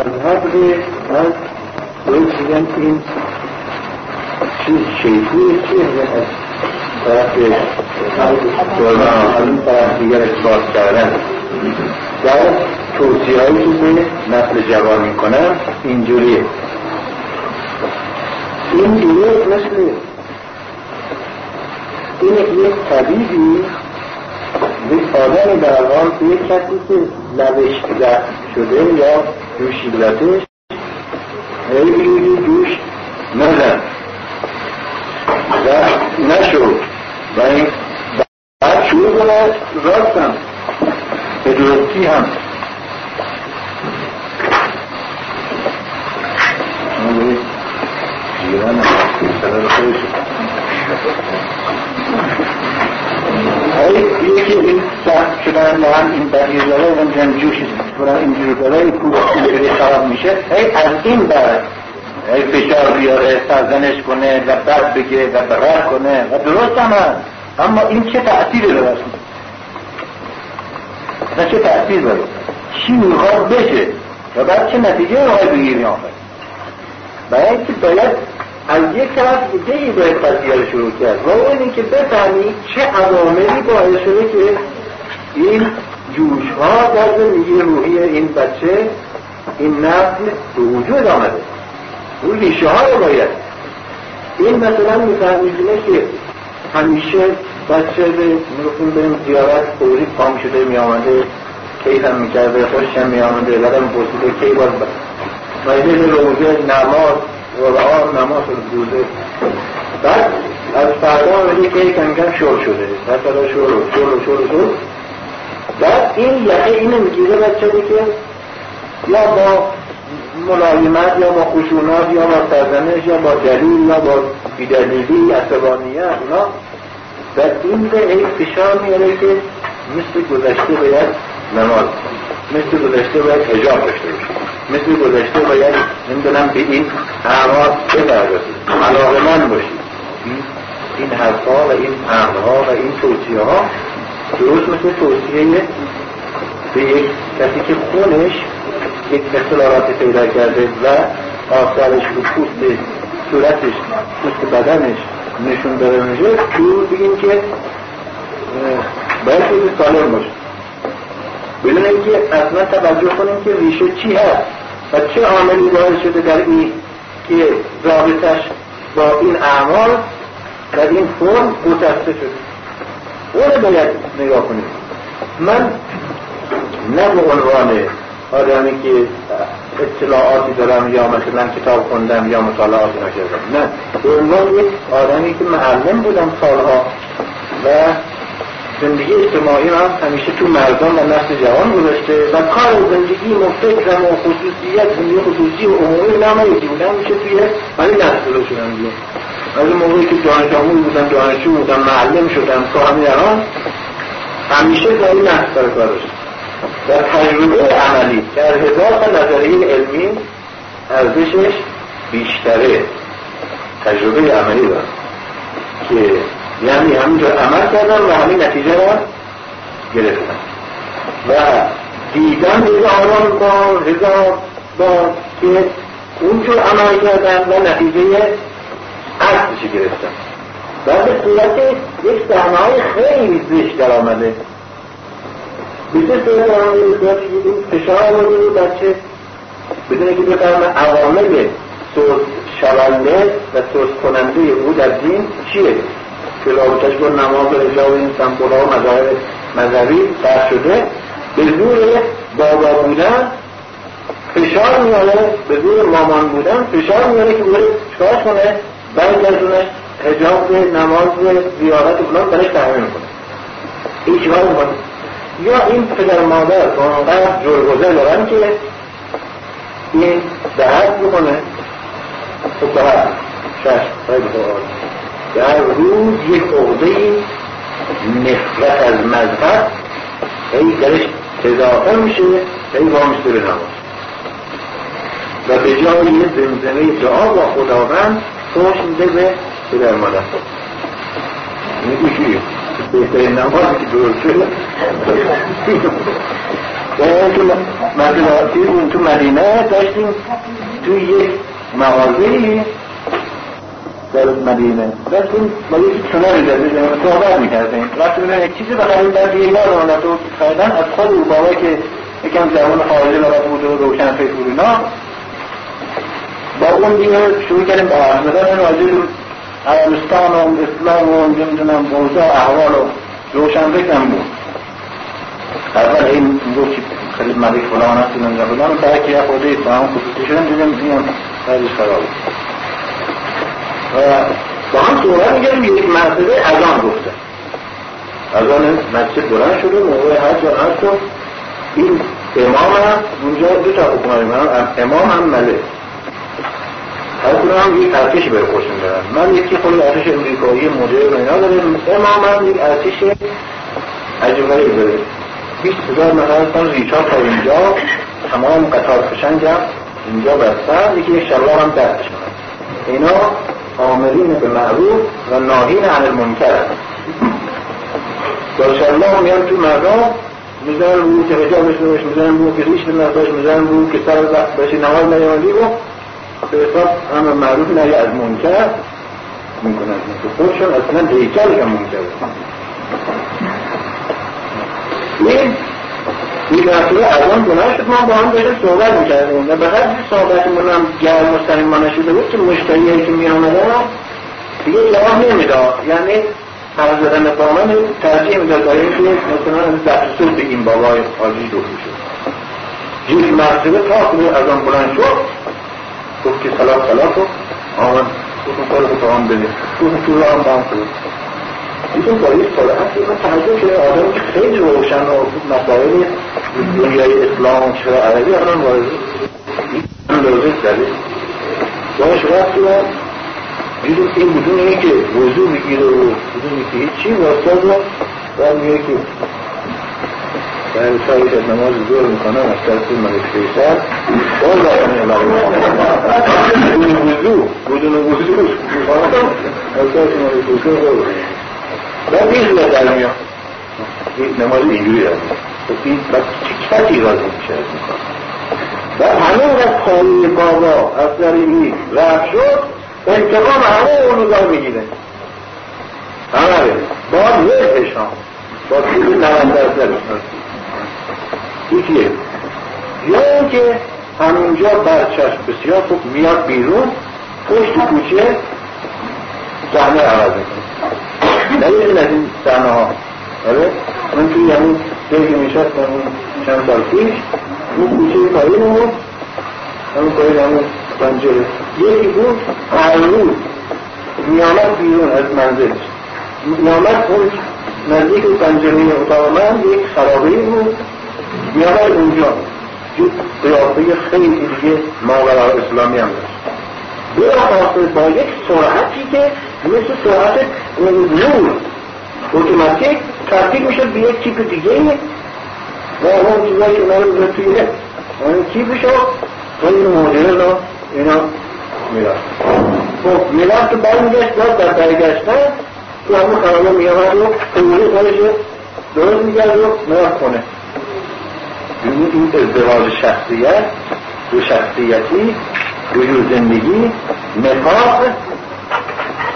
از باید میگن این چیز شیطوی چیه از طرف این طرف دیگر اثبات کردن در توصیه هایی که به نسل جوان می‌کنن اینجوریه. اینجوریه مثل این یک طبیبی یک آدمی در حال یک کسی که زخم شده یا جوشیدتش خیلی جوش نزن و نشد و این بعد شروع کنه راستم. به درستی هم. جیران سلام خودش یکی این سخت شدن با هم این بقیه و جن جوشی کنن اینجور داره کوه اینجوری خراب میشه. هی از این بعد هی فشار بیاره سرزنش کنه و بد بگه و برر کنه و درست هم اما این چه تأثیری داره؟ و چه تأثیر داره؟ چی می‌خواد بشه؟ و بعد چه نتیجه می‌خواد بگیری آخر برای اینکه باید از یک طرف دیگه ای باید قضیه رو شروع کرد و اون اینکه بفهمی چه عواملی باعث شده که این جوش ها در زندگی روحی این بچه این نسل به وجود آمده. اون ریشه ها رو باید. این مثلا میفهمیدونه که همیشه بچه به می‌گفتیم بریم زیارت فوری پام شده می آمده کیف هم می‌کرده خوشش هم می آمده بعدم پرسیده کی باز مجلس روزه نماز قرآن نماز روزه بعد از فردا ولی که کنگم شور شده. بعد فردا شور شور شور شور بعد این یقه اینو می‌گیره بچه که یا با ملایمت یا با خشونات یا با سرزنش یا با دلیل یا با بیدلیلی عصبانیت اونا و این به این فشار میاره که مثل گذشته باید نماز. مثل گذشته باید حجاب داشته باشه. مثل گذشته باید نمی‌دونم به این اعمال بپردازید علاقه من باشید این حرفها و این امرها و این توصیه ها درست مثل توصیه به یک کسی که خونش یک اختلالات پیدا کرده و آثارش رو پوست صورتش پوست بدنش نشون داره میشه تو بگیم که باید سالم باشه. بدون اینکه اصلا توجه کنیم که ریشه چی هست و چه عاملی باعث شده در این که رابطش با این اعمال در این فرم گسسته شده. اون باید نگاه کنیم. من نه به عنوان آدمی که اطلاعاتی دارم یا مثلا کتاب خوندم یا مطالعاتی نکردم. نه. به عنوان یک آدمی که معلم بودم سالها و زندگی اجتماعی هم همیشه تو مردم و نسل جوان گذاشته و کار زندگی و فکرم و خصوصیت زندگی خصوصی و عمومی هم یکی بودم میشه توی ولی نسل شدم دیگه. از موقعی که دانش آموز بودم دانشجو بودم معلم شدم کارمندان همیشه با این نسل سر کار در تجربه عملی در هزار تا نظریه علمی ارزشش بیشتره. تجربه عملی دارم که یعنی همینجا عمل کردم و همین نتیجه را گرفتم. و دیدم هزاران بار هزار بار که اونجور عمل کردم و نتیجه عکسش گرفتم. و به صورت یک صحنه های خیلی زشت در آمده. بیشتر صورت آمده؟ صورت فشار آمده بچه بدون که بفهمه عوامل سوز شونده و سوز کننده او در دین چیه؟ که رابطش با نماز و این سمبول ها و مذهبی بر شده به زور بابا بودن فشار میاره به زور مامان بودن فشار میاره که بره چکار کنه؟ برگردونش حجاب نماز زیارت فلان برش تحمیل کنه. این چیکار می‌کنه؟ یا این پدر مادر اونقدر جرگزه دارن که این دهت بکنه خب دهت شش. خیلی در روز یک عقده نفرت از مذهب ای درش اضافه میشه ای وامسته به نماز. و به جای زمزمه دعا با خداوند خوش میده به پدر مادر. میگوشی بهترین نمازی که درست شده. تو مدینه داشتیم توی یک مغازه در مدینه. رفتیم با یکی کناری داده صحبت می‌کردیم. وقتی بودن یک چیزی بخریم در دیگه رو تو خریدن از خود او بابا که یکم زبان خارجی لغت بود و روشن فکر بود اینا. با اون دیگه شروع کردیم با حرف زدن راجع عربستان و اسلام و نمی‌دونم موضوع احوال و روشن فکرم بود. اول این گفت خیلی ملیک فلان هست اینجا فلان بعد که خود فهم خصوصی شدن دیدم این خیلی خراب و با هم صحبت میگردیم یک مرتبه اذان گفته. اذان مسجد بلند شده موقع حج و حج این امام هم اونجا دو تا حکم امام هم ملک. هر هم یک ارتش به خوشم دارن من یکی خود ارتش امریکایی مدرن اینا دارم. امام هم یک ارتش عجبایی داره. بیست هزار نفر هستن ریچار تا اینجا. تمام قطار فشنگ هم اینجا بستن. یکی یک شلوار هم دستشون اینا آمرين بالمعروف والناهين عن المنكر. وإن لهم تو مردم میزن رو که رجا بشن بش میزنن رو که ریش بنا باش میزنن رو که سر بشی نواز نیاندی و به حساب هم معروف نهی از منکر میکنن خودشون أصلا دیگر که منکر. این مسئله از آن گناه شد ما با هم داشتیم صحبت می‌کردیم. و به هر صحبتمون هم گرم و صمیمانه شده بود که مشتریایی که میآمدن دیگه راه نمی‌داد. یعنی فرض زدن با من ترجیح می‌داد برای اینکه مثلا دست بگیم بابای حاجی دکتر شد یک مرتبه تا از آن بلند شد. گفت که سلام سلام کن آمد گفتم کار رو آن بده گفتم تو رو هم بام کنید دیدم با یک سرعت من تعجب شده آدم که خیلی روشن و مسائل دنیای اسلام چه عربی الان وارد لازم کرده. باش رفتیم دیدم این بدون اینکه وضوع بگیره و بدون اینکه هیچی واسطه رو و میگه که و سایش از نماز دور می‌کنم از طرف ملک فیصل باز رفتن بدون وضو بدون وضو از طرف ملک فیصل و نیز در میاد. نماز اینجوری هست خب این بس چی راضی میشه از و همه از خالی بابا از در این رفت شد انتقام همه اون رو می‌گیره. همه باید وزشان با طول 90 درصد یکیه یا اینکه همونجا برچشم بسیار خوب میاد بیرون پشت کوچه صحنه عوض می‌کنه. نمیدین از این ها آره من توی همون جایی که میشستم چند سال پیش اون کوچه پایین بود همون پایین همون پنجره یکی بود هر روز میامد بیرون از منزلش میامد اون نزدیک پنجره اتاق من یک خرابه بود میآورد اونجا یک قیافه خیلی دیگه ماورا اسلامی هم داشت بلافاصله با یک سرعتی که مثل سرعت نور اتوماتیک تبدیل می‌شد به یک تیپ دیگه و اون چیزایی که من رو توی اون تیپشو خیلی مدرن و اینا می‌رفت. خب می‌رفت برمیگشت داد در برگشتن تو همون خرابه میآورد و قوله خودش درست میگرد و می‌رفت کنه این ازدواج شخصیت دو شخصیتی وجود زندگی نفاق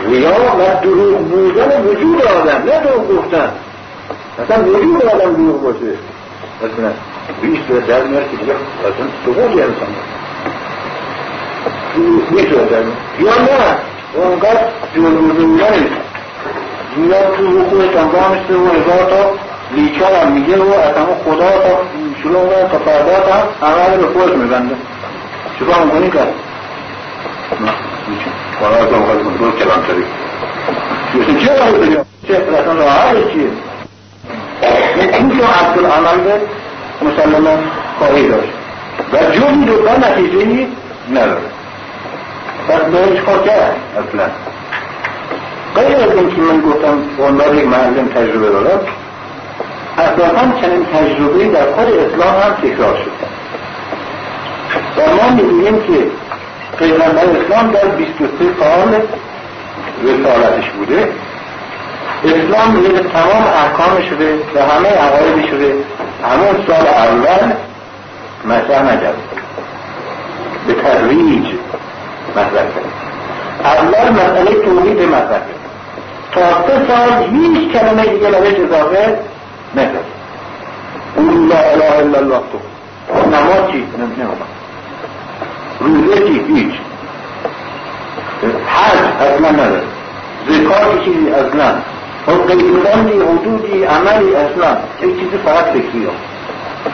ریا و دروغ بودن وجود آدم نه دروغ گفتن. اصلا وجود آدم دروغ باشه. مثلا بیش به در میاد که دیگه اصلا سقوطی انسان میشه در یا نه. اونقدر جلوزه بودن میاد تو حقوق انجامشته و هزار تا لیچار هم میگه و اصلا خدا تا شروع تا فردا تا همه به خود میبنده. چیکار می‌کنی کرد خدا از کنترل کلام شدی چه چه راهی؟ بگم چه اصلا چیه؟ العمل به مسلمان خواهی داشت. و رو به نتیجه ای نداره. پس بهش کار کرد؟ اصلا. غیر از اینکه من گفتم عنوان یک معلم تجربه دارم اساسا چنین تجربه در خود اسلام هم تکرار شد. و ما می‌گوییم که پیغمبر اسلام در 23 سال رسالتش بوده. اسلام میگه تمام احکام شده و همه عقایدی شده. همون سال اول مطرح نکرد. به تدریج مطرح کرد. اول مسئله تولید مطرح کرد. تا سه سال هیچ کلمه دیگه بهش اضافه نکرد. اون لا اله الا الله. تو نماز چی؟ روزه چی؟ هیچ. حج اصلا نداره. زکات چیزی اصلا قیدبندی حدودی عملی اصلا یک چیزی فقط فکری ها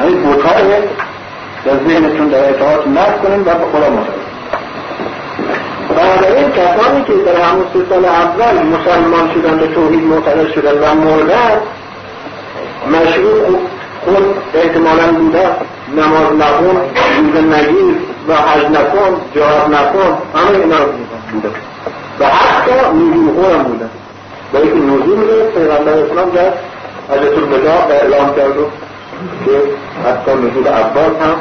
همین بوتای در ذهنتون در اعتقاد نفت کنیم و به خدا مطمئن بنابراین کسانی که در همون سه سال اول مسلمان شدن به توحید معترض شدن و مردن مشروع خود احتمالا بوده نماز نکن روز نگیر و حج نکن جهاد نکن همه اینا بوده و حتی نزول هم بوده. با اینکه نزول رو پیغمبر اسلام در حضرت الوداع اعلام کرد که حتی نزول عباس هم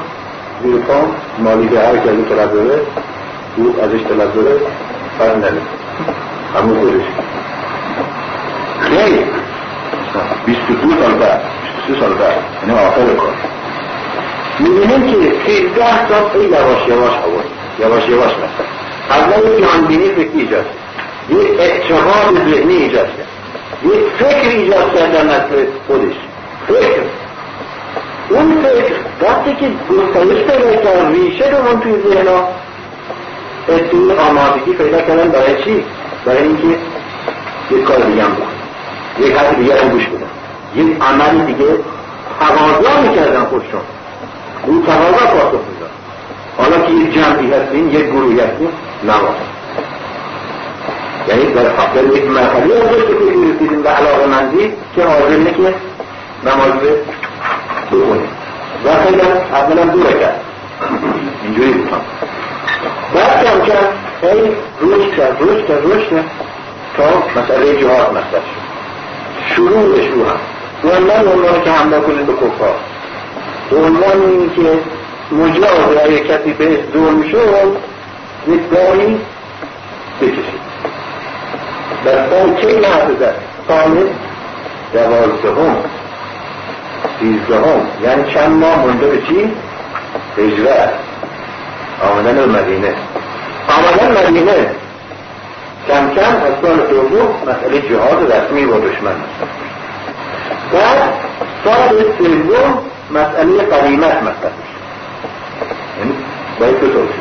زیر پام مالی هر که ازش طلب داره او ازش طلب داره فرق نده همون خودش. خیلی بیست دو سال بعد بیست سال بعد. یعنی آخر کار. می‌بینیم که سیزده سال خیلی یواش یواش آورد. یواش یواش مثلا اول یک جهانبینی فکری ایجاد یک اتحاد ذهنی ایجاد کرد. یک فکر ایجاد کرد در نسل خودش. فکر. اون فکر وقتی که گسترش پیدا کرد ریشه رو من توی ذهنا توی آمادگی پیدا کردن برای چی؟ برای اینکه یک کار دیگه هم بود یک حرف دیگه هم گوش بدن. یک عمل دیگه تقاضا می‌کردن خودشون. اون تقاضا پاسخ میدن حالا که یک جمعی هستیم یک گروهی هستیم نماز یعنی در حاصل یک مرحله ازش که رسیدیم به علاقه مندی که حاضر که نماز بکنیم و خیلی اولا دو رکت اینجوری بودم بعد کم کم خیلی روش کرد روش کرد روش کرد تا مسئله جهاد مطرح شد. شروع شروع هم. به عنوان عنوان که حمله کنید به کفار. به عنوان این که مجاز اگه کسی بهش ظلم شد یک گاهی بکشید. در سال چه لحظه؟ در سال دوازدهم سیزدهم. یعنی چند ماه مونده به چی؟ هجرت آمدن به مدینه. آمدن مدینه. کم کم از سال دوم مسئله جهاد رسمی با دشمن. بعد سال سوم مسئله قریمت مطرح یعنی باید دو توصیل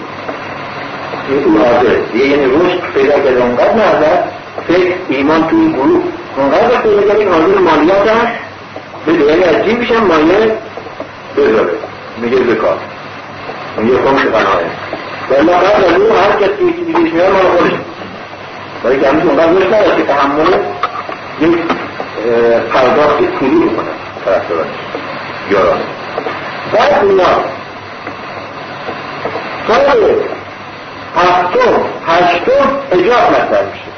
این او حاضره یعنی رشد پیدا کرده اونقدر نظر فکر ایمان توی گروه. اونقدر پیدا کرده که حاضر مالیات هست بده یعنی از جیبش هم مایه بذاره. میگه زکات میگه خمش قنایه ولی قبل از اون هر کسی که دیگهش میاد مال خودش. برای که همیشه اونقدر روش نداره که تحمل یک پرداخت پولی بکنه. طرفدارانش. یارانش بعد اینا. سال هفتم هشتم اجاب مطرح میشه.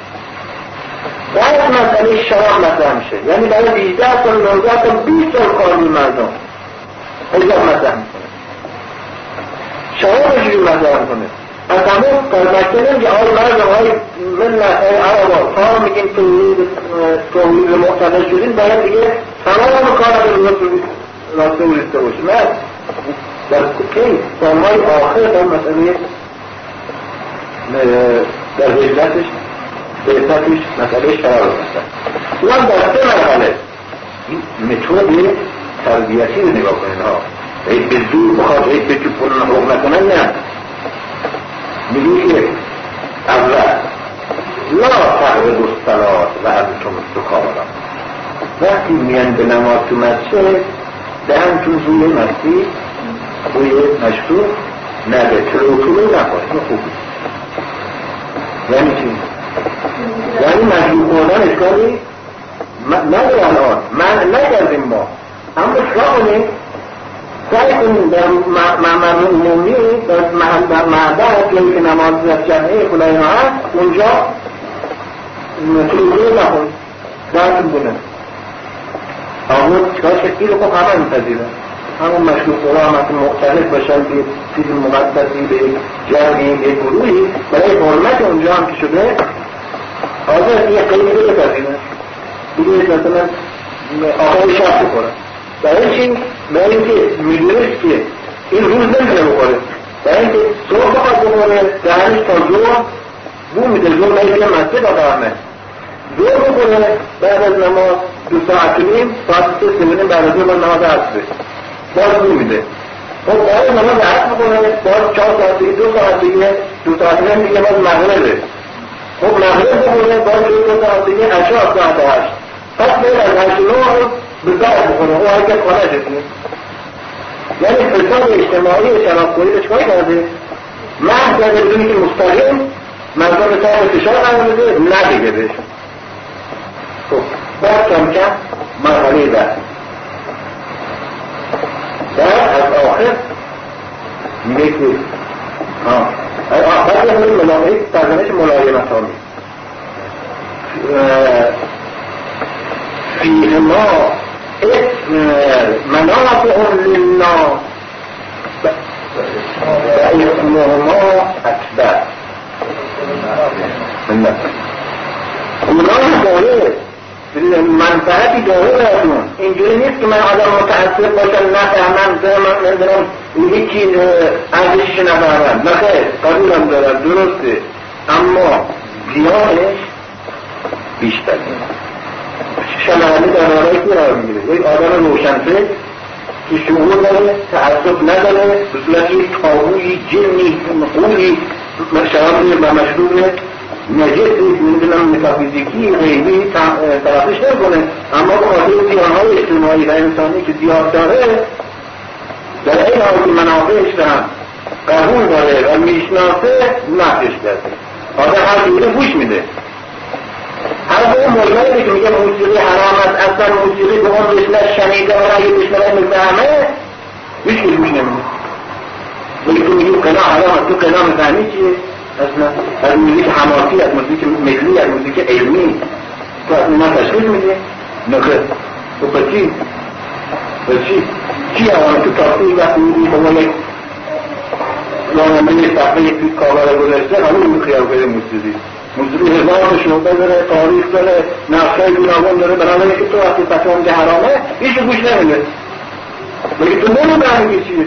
بعد مسئله شراب مطرح میشه. یعنی برای 18 سال 19 سال 20 سال قانون مردم. اجاب مطرح می‌کنه. شراب چجوری مطرح می‌کنه؟ از همون فرمکتنه که آقای مردم های ملت های عربا تا میگیم توحید مقتدر شدیم باید دیگه تمام کار رو راسته ورسته باشه نه در کی سالهای آخر در مسئله در هجرتش بعثتش مسئله شرار هستن او هم در سه مرحله. این متد تربیتی رو نگاه کنین ها هیچ به زور بخواد هیچ به چوبونن حقوق نکنن نه. میگه که اول لا تقرب الصلات و انتم سکارا وقتی میان به نماز تو مسجد دهنتون بوی مستی بوی مشروع نده تلو تلو نکنید خوب یعنی چی؟ یعنی مجبور خوردن اشکالی نداره الان. من نکردیم ما. اما کنیم؟ سعی کنیم در معمر عمومی در معبد یا که نماز در جمعه خدای ها هست اونجا تلویه نکن درتون آقا چکار شکلی رو خب همه میپذیرن. همون مشروع هم مختلف باشن که چیز مقدسی به جمعی به گروهی. برای حرمت اونجا هم که شده حاضر یه قیمی رو بپذیرن. دیگه مثلا آقای شب بخورن برای چی برای اینکه می‌دونست که این روز نمی‌تونه بخوره. برای اینکه صبح بخواد بخوره دهنش تا زور بو میده. زور نگه مسجد آقا زور بخوره بعد از نماز دو ساعت نیم ساعت سه سه بعد از نماز نماز عصره باز میده. خب باید نماز عصر بخوره باز چهار ساعت دیگه دو ساعت دیگه دو ساعت دیگه باز مغربه. خب مغرب بخوره باز دو ساعت دیگه عشا ساعت هشت. پس باید از هشت نو به دار بخوره او هرکت خانه شده یعنی فساد اجتماعی شرابخوری رو چکار کرده؟ محض در بدونی که مستقیم مردم تحت فشار قرار بده دیگه باكم كم مغربة ده الآخر مثل ها. الأعداد من المواقيت تعزمش ملايمة آه، في النار اسم منافع للنار فاسمهما أسباب النار المناطق ليه منفعتی داره براتون اینجوری نیست که من آدم متعصب باشم نفهمم من نمی‌دونم. هیچی ارزشش نفهمم نخیر قبولم دارم درسته. اما زیانش بیشتره. شنونده در حالایی که قرار می‌گیره؟ یک آدم روشنفکر که شعور داره تعصب نداره به صورت یک تابوی جنی قولی شراب و مشروب نجسی نمی‌دونم متافیزیکی غیبی تلافیش نکنه اما به خاطر زیانهای اجتماعی و انسانی که زیاد داره در این حال که منافعش هم قبول داره و می‌شناسه نفعش کرده. آدم هر جوره گوش میده. هر اون مولایی که میگه موسیقی حرام است اصلا موسیقی به اون رسلت شنیده و اگه بشنوه می‌فهمه هیچ گوش نمیده. ولی تو میگی قنا حرام است تو قنا می‌فهمی چیه؟ از موزیک حماسی از موزیک ملی از موزیک علمی. تو از اینا تشکیل میده نکه تو چی؟ اوان تو تاسی وقتی میدی؟ با ما یک راننده صفحه یک کاغذ گذاشته همون اون خیال کنه موسیقی موسیقی هزار شعبه داره تاریخ داره نقشه گوناگون داره بنابراین که تو وقتی فتوان که حرامه هیچ گوش نمیده. مگه تو نمی‌دونی چیه؟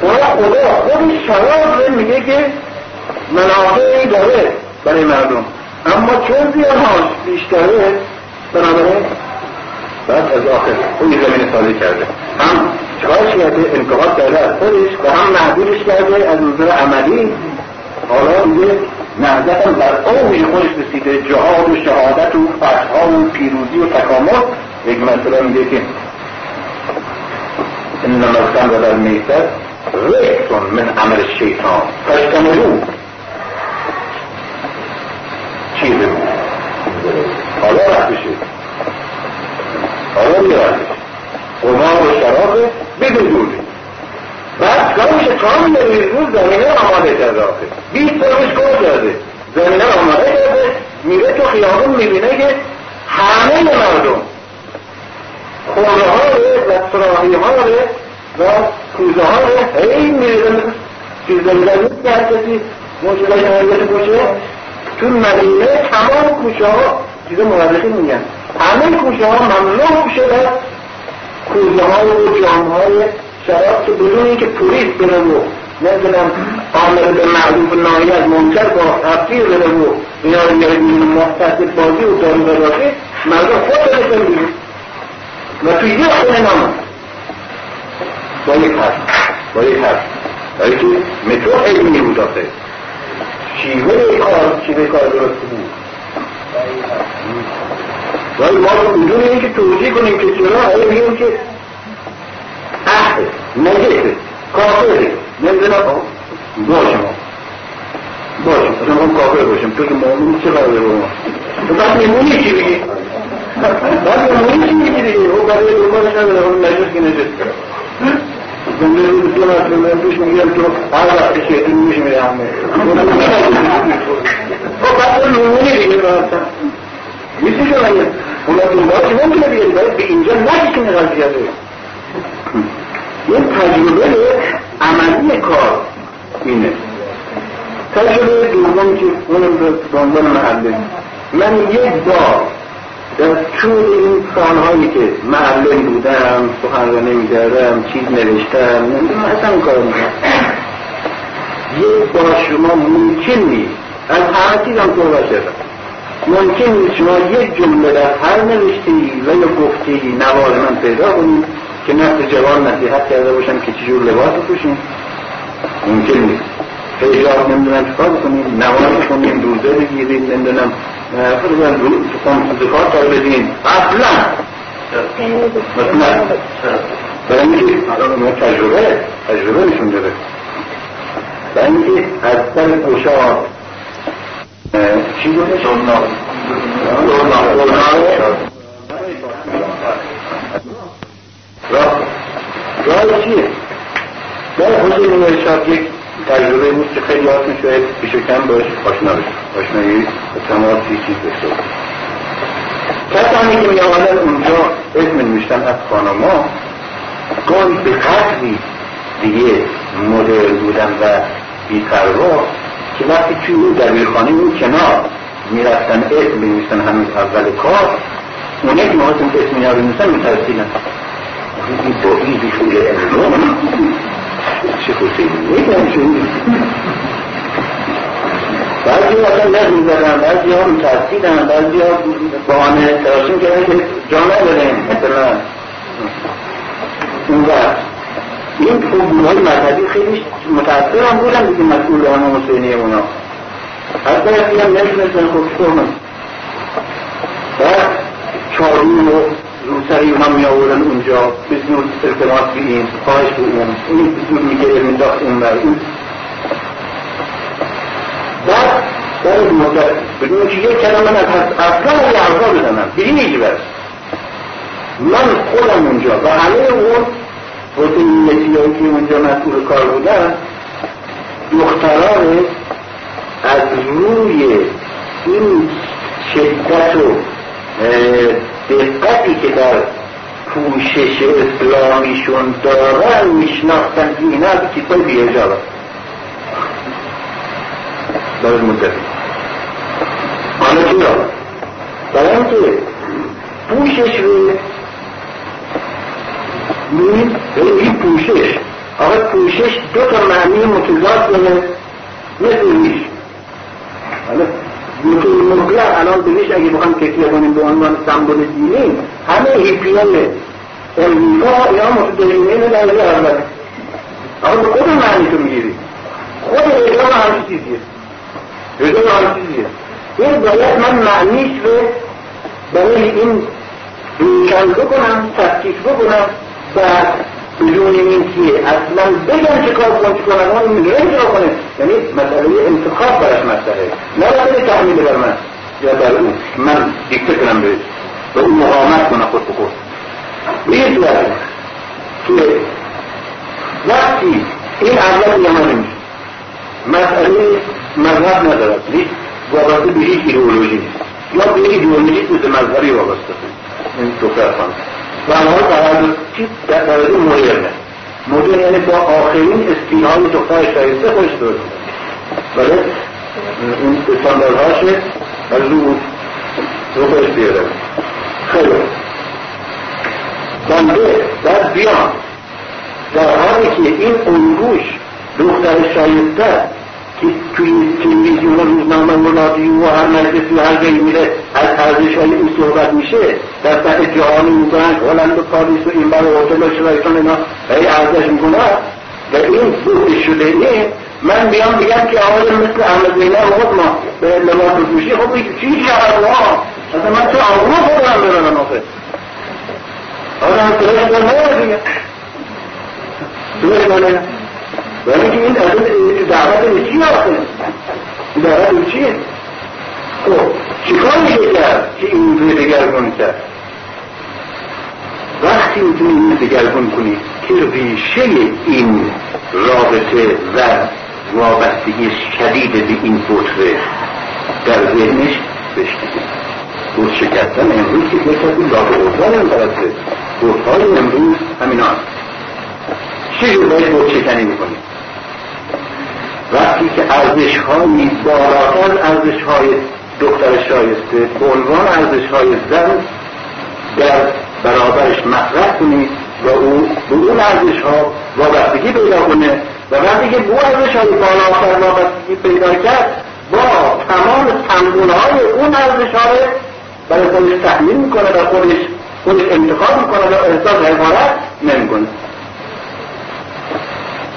خدا خدا خودش شراب میگه که منافعی داره برای مردم. اما چون زیانهاش بیشتره بنابراین بعد از آخر اون زمین سازی کرده. هم چکارش کرده؟ انتقاد کرده از خودش و هم محدودش کرده از نظر عملی. حالا میگه نهضتم در اوج خودش رسیده جهاد و شهادت و فتحها و پیروزی و تکامل. یک مسئله میگه که انما الخمر در میتر رئیسون من عمل شیطان. فاجتنبوه بود حالا رفتشه حالا میرفتش قمار و شراب بدون دوری بعد کار میشه کام روز زمینه آماده کرده آخه. بیست سالش کار کرده. زمینه آماده کرده میره تو خیابون می‌بینه که همه مردم خوره ها و سراحی ها و کوزه ها هی میره چیز زمینه نیست که هر کسی. مشکلش نمیده باشه. تو مدینه تمام کوچه ها چیز مورخی میگن. همه کوچه ها ممنوع شده. کوزه های و جام های شراب که بدون اینکه پولیس بره و نمی‌دونم آمر به معروف نایی از منکر با تفسیر بره و اینا رو میره بیرون محتصب بازی و دارو براسی مردم خود بیرون و توی یه خونه نامد با یک حرف. با یک حرف. برای که مترو علمی بود آخه. شیوه کار شیوه کار درست بود ولی ما بدون اینکه توضیح کنیم که چرا هی میگیم که عهد نجسه کافره نمی‌دونم باشم باشم اصلا هم کافر باشم تو که معلوم چه قراره با ما؟ تو بعد میمونی چی بگی بعد میمونی چی بگی دیگه؟ او برای دنبالش نداره. نجس که نجس زنده رو دو من دوش میگم تو هر وقت شیطان میش میره همه خب بعد میمونی دیگه راستن میشه که من اونا دنبالش نمی‌تونه بیاری باید به اینجا نکشونه قضیه رو این تجربه عملی کار اینه تجربه دوم که اونم به عنوان محله من یک بار در چون این سالهایی که معلم بودم سخنرانی می‌کردم چیز نوشتم اصلا کار می‌کنم یه با شما ممکن نیست. از همه چیز هم صحبت شدم ممکن نیست شما یک جمله در هر نوشته و یا گفته ای نواز من پیدا کنید که نفس جوان نصیحت کرده باشم که چجور لباس بپوشیم. ممکن نیست. حجاب نمی‌دونم چیکار بکنیم نماز کنیم روزه بگیریم نمی‌دونم زکات تا بدین اصلا. مثلا برای اینکه تجربه تجربه نشون داره برای اینکه از سر گشاد چی گونه شد؟ راه. راه چیه؟ راه حسین ارشاد یک تجربه بود که خیلی هاتون شاید بیش کم باش آشنا بشه آشنایی تماسی چیز داشته کسانی که می آمدن اونجا اسم نوشتن از خانما گاهی به قدری دیگه مدرن بودن و بیپروا که وقتی توی اون دبیرخانه اون کنار می‌رفتن اسم بنویسن هنوز اول کار اونه که محاسم اسم اینا بنویسن میترسیدن. این با این بیشوی امروز چه حسینی بعضی ها اصلا نظم زدن بعضی ها میترسیدن بعضی ها بهانه تراشیم کردن که جا نداریم مثلا اون وقت این خوبون های مذهبی خیلی متاثر هم بودن دیگه مسئولان حسینی اونا. حتی یکی هم نمی‌تونستن خوب کنن. بعد چارون و روسری اونا می آوردن اونجا بزنون ارتماس بگیم خواهش به اون این بزنون میگه علم داخت اون بر اون بعد در مدت بدون که یک من از اصلا یه عرضا بزنم دیگه نیجی برس من خودم اونجا و همه اون حسینیتی هایی که اونجا مسئول کار بودن دختران از روی این شدت و دقتی که در پوشش اسلامیشون دارن میشناختن که اینا از کتاب بیهجابه برای مدت. حالا چرا؟ برای اینکه پوشش رو می‌بینید این پوشش. آقا پوشش دو تا معنی متضاد داره. مثل ریش مثل مطلق الان به ریش اگه بخوام تکیه کنیم به عنوان سمبل دینی همه هیپیان امریکا اینا متدینین در اول آقا به خود معنی تو می‌گیری. خود اجرام همچی چیزیه اجرام همچی چیزیه این باید من معنیش رو برای این روشن بکنم تفکیک بکنم و بدون اینکه اصلا بگم چه کار کنم چه کنم اون میگه اجرا کنه. یعنی مسئله انتخاب برش مسئله. نه مسئله تحمیل بر من. یا بر اون. من دیکته کنم بهش و اون مقاومت کنه خود به خود. میگه که وقتی این اول یه نمیشه مسئله مذهب ندارد. نیست وابسته به هیچ ایدئولوژی نیست. یا به ایدئولوژی مثل مذهبی وابسته. این دختر خانم و حال در درجه مدرنه مدرن یعنی با آخرین استیل های دختر شایسته خوش درست بله؟ اون استانداردهاش از رو رو خوش بیاره خیلی. بنده در بیان. در حالی که این انگوش دختر شایسته توی تلویزیون و روزنامه و رادیو و هر مجلسی و هر جایی میره از ارزش های این صحبت میشه در سطح جهانی می‌کنن هلند و پاریس و این بر هتل و اینا هی ارزش می‌کنن و این بوده شده من بیام بگم که آقای مثل احمد زینه خود ما به لباس بپوشی خب چی شود ها اصلا من تو آقا خودم برم آخه آدم سرش کنه دیگه سرش کنه ولی که این دعوت به چی آخه دعوت چیه؟ خب چیکار میشه کرد که این روی دگرگون کرد؟ وقتی می‌تونی این دگرگون کنی که ریشه این رابطه و وابستگی شدید به این فطره در ذهنش بشکید بود شکستن امروز که بسید راه اوزان هم برسه. امروز همین هست چه باید بود شکنی می‌کنید وقتی که ارزش هایی بالاتر ارزش های دختر شایسته به عنوان ارزش های زن در برابرش مطرح کنید و او به اون ارزش ها وابستگی پیدا کنه و وقتی که به ارزش های بالاتر وابستگی پیدا کرد با تمام تنبونه های اون ارزش ها برای خودش تحمیل می‌کنه و خودش خودش انتخاب می‌کنه و احساس حقارت نمی‌کنه.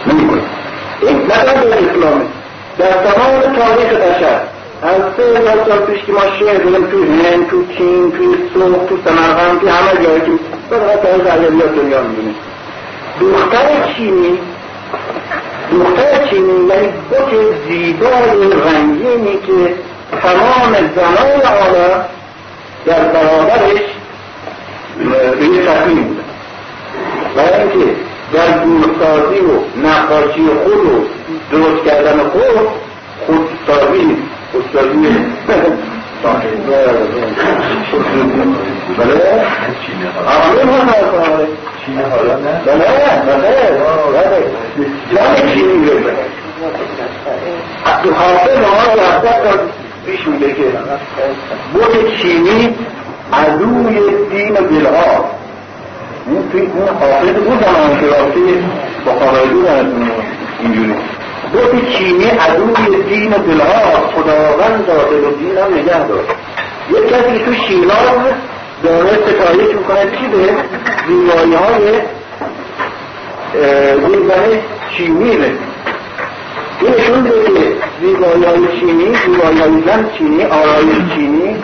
نمی‌کنه. این نظر به اسلامه در تمام تاریخ بشر از سه هزار سال پیش که ما شعر داریم تو هند تو چین تو سوق تو سمرقند تو همه جایی که فقط از ادبیات دنیا می‌دونیم دختر چینی دختر چینی یعنی بوت زیبای رنگینی که تمام زنان عالم در برابرش به تصمیم بودن برای اینکه در دورسازی و نقاشی خود و درست کردن خود خودسازی خودسازی. بله. ها چینی حالا نه بله. بله بله چینی تو حافظ ما پیش میگه که بود چینی عدوی دین دلها. این توی اون حافظ بود زمان که راستی با خواهدون اینجوری. بود چینی عدوی دین دلها خداوند داده و دین هم نگه داشت. یک کسی که تو شیراز داره ستایش می‌کنه چی به؟ زیبایی های زیبای چینی به. این نشون که زیبایی های چینی زیبایی های زن چینی آرایش چینی.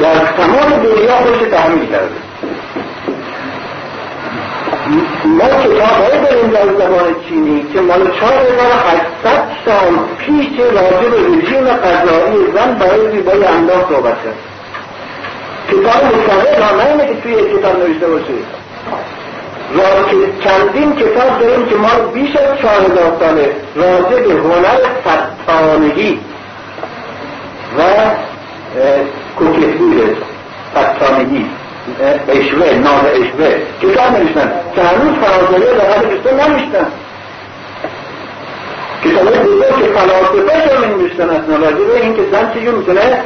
در تمام دنیا خودش تحمیل کرده. ما کتاب های داریم در زبان چینی که مال چهار هزار هشتصد سال پیش راجع به رژیم غذایی زن برای زیبایی انداز صحبت کرد. کتاب مستقل ها نه که توی کتاب نوشته باشه. چندین کتاب داریم که ما بیش از چهار هزار ساله راجع به هنر فتانگی و کوکتگیر فتانگی. اشوه ناز اشوه. کتاب نوشتن که هنوز فرانسوی حد بیستون نمیشتن کتاب بزرگ که فلاسفه شو می نوشتن اصلا. راجع به این که زن چجور می‌تونه؟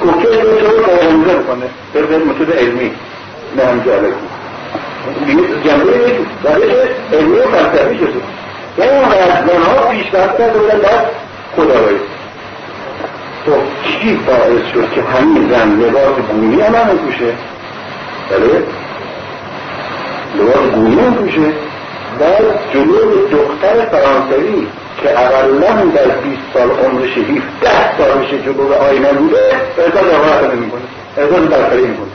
کوکه رو تو قرنزه بکنه به متود علمی. نه هم جالب. جنبه روش علمی و فلسفی شده. یعنی اون ها پیشرفت کرده در خداوایی تو چی باعث شد که همین زن لباس گونی هم هم بله؟ لباس گونی هم پوشه در جلو دختر فرانسوی که اقلا در 20 سال عمرش 17 سالش جلو آینه بوده احساس راحت نمی‌کنه احساس برتری می‌کنه.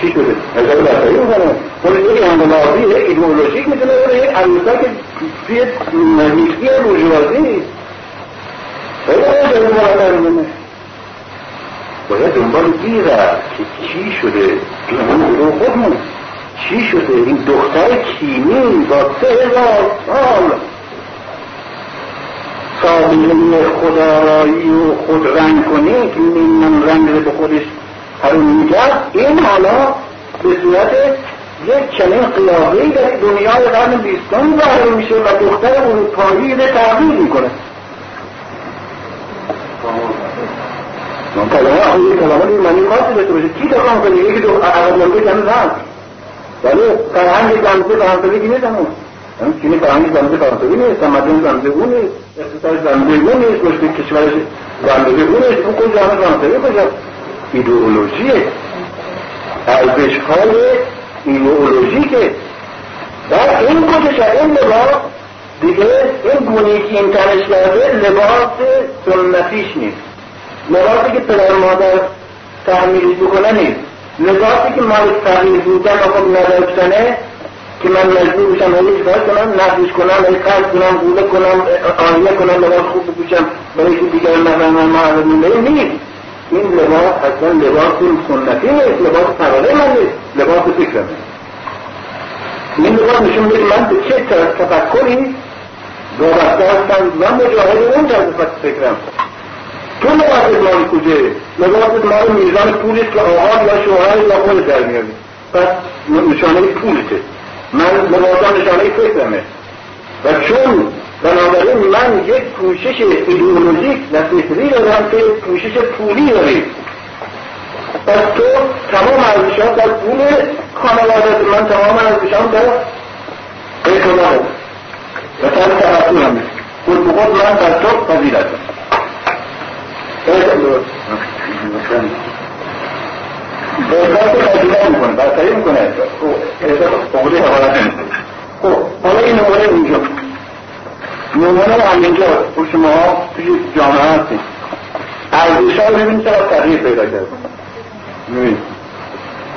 چی شده؟ احساس برتری می‌کنه. خود یک انقلابی ایدئولوژیک می‌تونه بره یک عروسک توی میستی بورژوازی خیلی باید دنبال گیره که چی شده؟ اون رو خودمون. چی شده؟ این دختر کیمی با سه هزار سال. سابقه خدارایی و خود رنگ کنی که این رنگ به خودش حروم می‌کرد. این حالا به صورت یک چنین قیاهی در دنیای قرن بیستم ظاهر میشه و دختر اروپایی رو تغییر می‌کنه. کلمه آخری کلمه خاصی داشته باشه کی تکان کنه یکی دو عرب ملکه ولی فرهنگ زمزه فرانسوی کی نیست هنوز چینی فرهنگ زمزه فرانسوی نیست تمدن زمزه اون اقتصاد زمزه اون نیست رشد کشورش زمزه اون نیست. اون کجا؟ همه فرانسوی کجا؟ ایدئولوژیه. ارزش های ایدئولوژیکه. در این کجا این لباس دیگه این گونی که این تنش کرده لباس سنتیش نیست. لباسی که پدر مادر تحمیل بکنه نیست. لباسی که مال تحمیل بودن و خب نداشتنه که من مجبور بشم هیچ کار کنم نفیش کنم هی قرض کنم بوله کنم آیه کنم لباس خوب بپوشم برای که دیگر مثلا من معلوم نیست. این لباس اصلا لباس سنتی نیست لباس طبقه من نیست لباس فکرم این لباس نشون میده من به چه تفکری وابسته هستم و مجاهد اون طرز فکرم. تو لباس مال کجه لباس مال میزان پولیست که آقا یا شوهر یا خود در میاری. پس نشانه پولته من لباسم نشانه فکرمه. و چون بنابراین من یک کوشش ایدئولوژیک و فکری دارم که کوشش پولی داریم. پس تو تمام ارزشات در پول خانواده من تمام ارزشام در اعتبار. و تن تحصیل هم خود بخود من در تو پذیر می‌کنه می‌کنه خب این نمونه اینجا نمونه هم اینجا شما توی جامعه هستیم ارزش ها ببینید چقدر تغییر پیدا کرده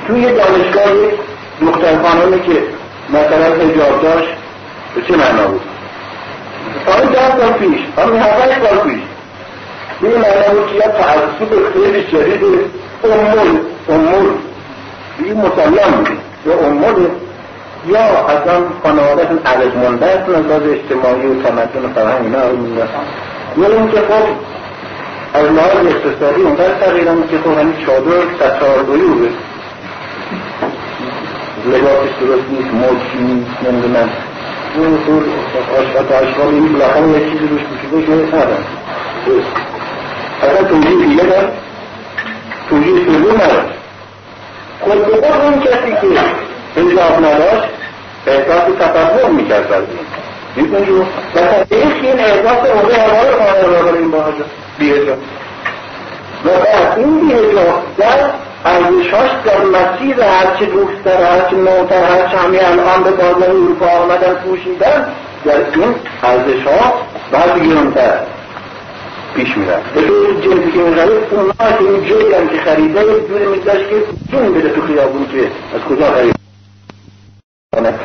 توی دانشگاه دختر خانمی که مثلا حجاب داشت به چه معنا بود حالا ده سال پیش حالا هفتش سال پیش این بود که یک تعصب خیلی شدید امول امول. این مسلم یا امول یا اصلا خانوادهشون ارزمانده است نظاز اجتماعی و تمدن و فرهنگ اینا رو میدن یا اینکه خب از لحاظ اقتصادی اونقدر تغییرم که خب همین چادر ستارگویی بوده لباسش درست نیست موچی نیست نمی‌دونم. اون طور آشقات آشقال این بلاخان یه چیزی روش پوشیده که ندارم اصلا توجیه دیگه دار توجیه سلو نداشت خود به خود اون کسی که انجاب نداشت احساس تفکر می‌کرد از این. می‌دونی؟ جو طبیعی این احساس اوضه هوا خانه رو این باجا بیهجا و بعد این بیهجا در ارزشهاش در مسیر هرچه دوستتر هرچه نوتر هرچه همی الان به بازار اروپا آمدن پوشیدن در این ارزشها بعد گرونتر پیش میرن طور جنسی که می‌خرید اونا که این جایی هم که خریده دوری میداشت که جون بده تو خیابون که از کجا خرید.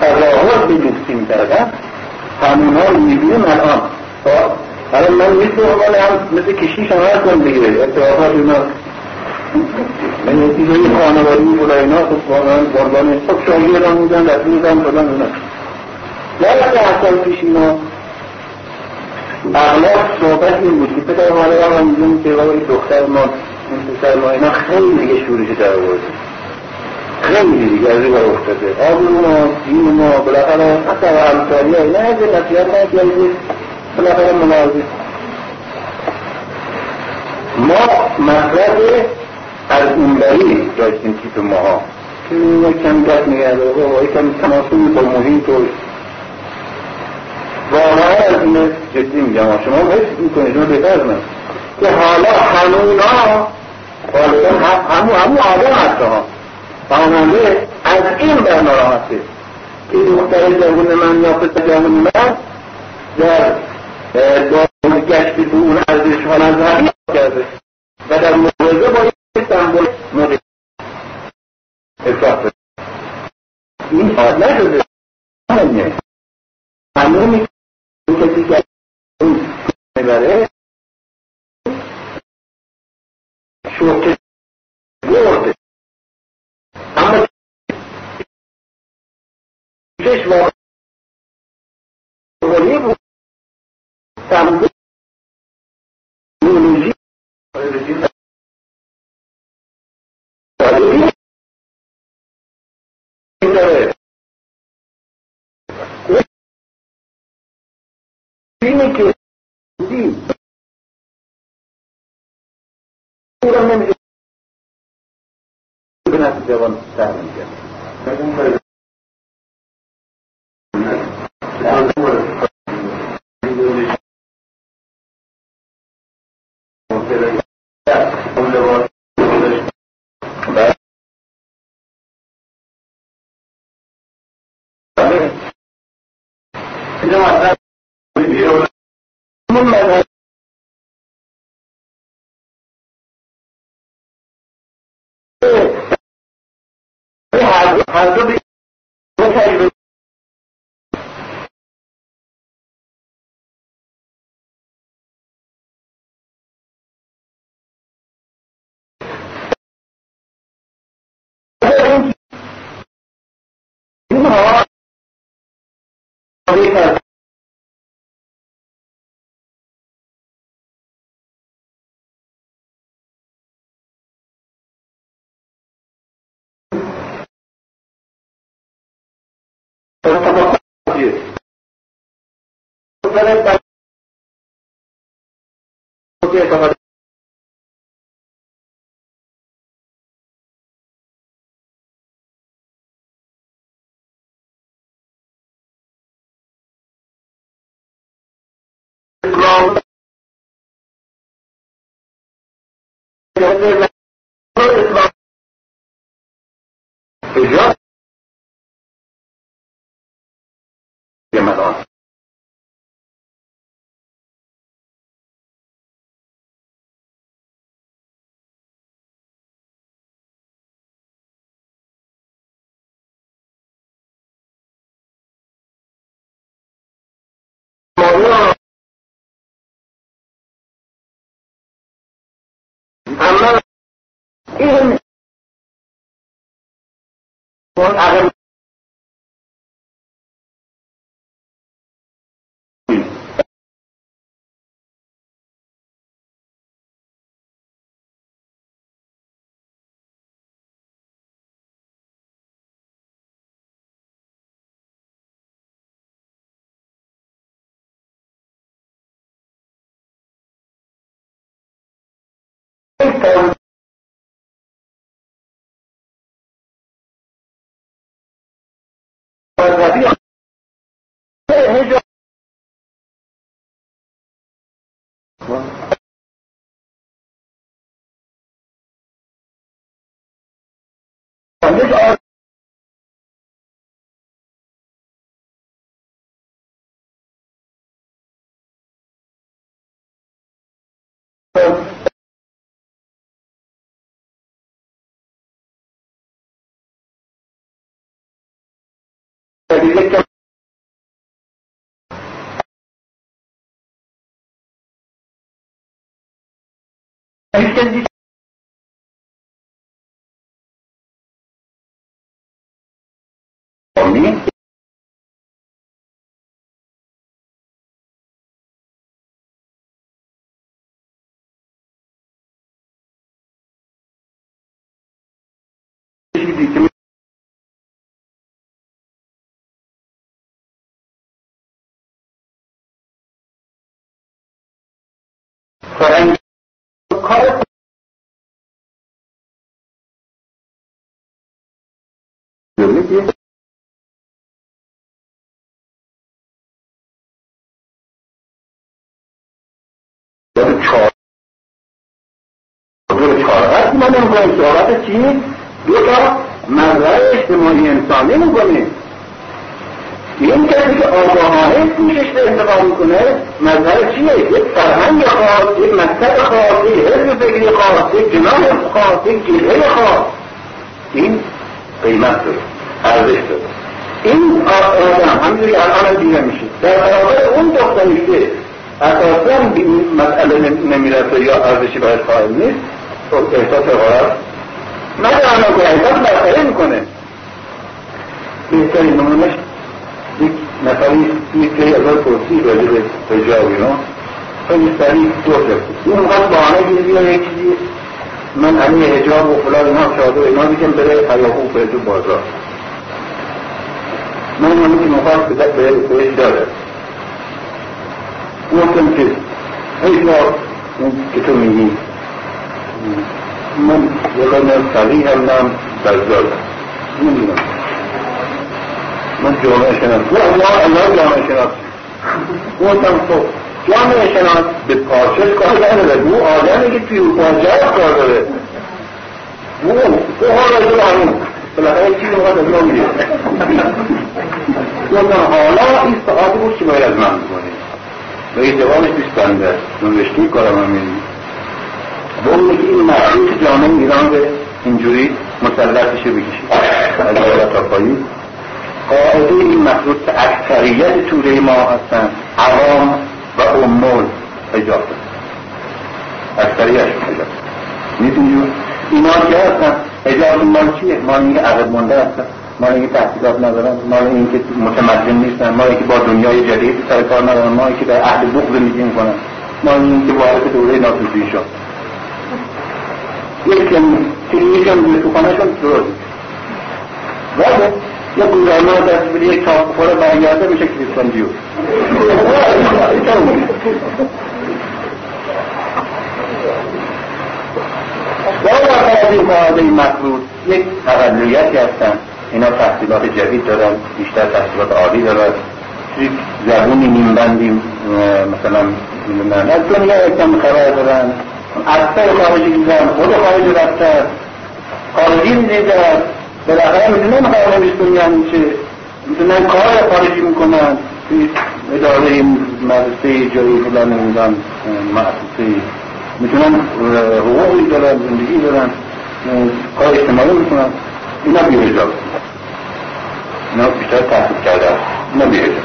تظاهر به دوستی می‌کردن همون ها می‌بینیم الان. الان من می‌تونم هم مثل کشیش هم هستم بگیره اتفاقات اینا. من یه چیزایی خانوادی بود اینا خب واقعا باربان خب شاگردان بودن رفتی بودن فلان اینا نه اصلا پیش اینا. اغلب صحبت این بود که پدر مادر هم میدون که بابا این دختر ما این پسر ما اینا خیلی دیگه شورش در آورده خیلی دیگه از این افتاده. آبرو ما دین ما بالاخره حتی همساری ها اینا از نصیحت نکردید بالاخره مناظر ما مطلب از اون بری داشتیم تیپ ماها. که یک کم دست نگرده و یک کم تناسبی با محیط و واقعا از این جدی میگم شما حس می‌کنید شما بهتر من که حالا همونا همون همون آدم هست ها فهمانده از این بر ناراحته که دختر جوان من یا پسر جوان من در گشت به اون ارزش ها نظری sabe devam tutar. Vâng, nhưng mà người. Cái hàng hàng tôi đi không thay được কথা Thank you. يمنون Thank you. قول والربيع هجر نجعل Thank you. اما این اگر چیزی که فرنگ چهار من نمی‌کنم صحبت چی دو تا مظهر اجتماعی انسانی می‌کنه این کسی که آگاهانه پوشش به انتقام می‌کنه مظهر چیه یک فرهنگ خاص یک مکتب خاص یک حزب فکری خاص یک جناح خاص یک جلوه خاص این قیمت داره ارزش داره. این آدم همینجوری الان دیده میشه. در برابر اون دختری که اساسا به این مسئله نمی‌رسه یا ارزشی باید قائل نیست خب احساس غرض. نه تنها که احساس مسئله می‌کنه؟ بهترین نمونش یک نفری یک جایی ازار پرسی راجع به حجاب اینا خیلی سریع گفت اون موقع بهانه گیری بیا یک چیزی من همین حجاب و فلان اینا شاده اینا میگم بره هیاهو بره تو بازار. من همین که مخواست به بهش داره. گفتم که هیچ اون که تو میگی من یکم فقیه هم نم بزدار نمی‌دونم. من جامعه شناس. و الله الله جامعه شناس. گفتم خب جامعه شناس به پارچش کار نداره او آدمی که توی پارچه کار داره. او او ها آنون بالاخره چیزی مقدر از ما میگه. گفتم حالا این ساعتی بود که باید از من بکنی و این جوابش بیست بنده نوشتی کارم هم و اون که این مخلوط جامعه ایران به اینجوری مسلطش بکشید. از بالا تا پایین. قاعده این که اکثریت توره ما هستن. عوام و امول حجاب اکثریت حجاب می‌دونی اینا که هستن حجاب مال چیه؟ مال اینکه عقب مونده هستن. مال اینکه تحصیلات ندارن. مال اینکه متمدن نیستن. مال اینکه با دنیای جدید سر کار ندارن. مال اینکه در عهد بغض میگیم کنن مال اینکه وارد دوره ناتوفی شد یک تلویزیون روی تو خانهشون درست. یا گوزرما دست بری یک تاپ بخوره برگرده میشه کریستان دیو باید از این قاعده مفروض یک تقلیتی هستن. اینا تحصیلات جدید دارن بیشتر تحصیلات عالی دارن. یک زبونی نیمبندی مثلا می‌دونن از دنیا یکم خبر دارن. اکثر خارجی دیدن خود خارجی رفتن. خارجی می‌دیدن. بالاخره می‌دونن خارجی دنیا میشه می‌دونن کار خارجی می‌کنن. توی اداره مدرسه جایی فلان نمیدن مؤسسه می‌تونن حقوقی دارن زندگی دارن کار اجتماعی می‌کنن. اینا بیرجا اینا بیشتر تحصیل کرده است اینا بیرجا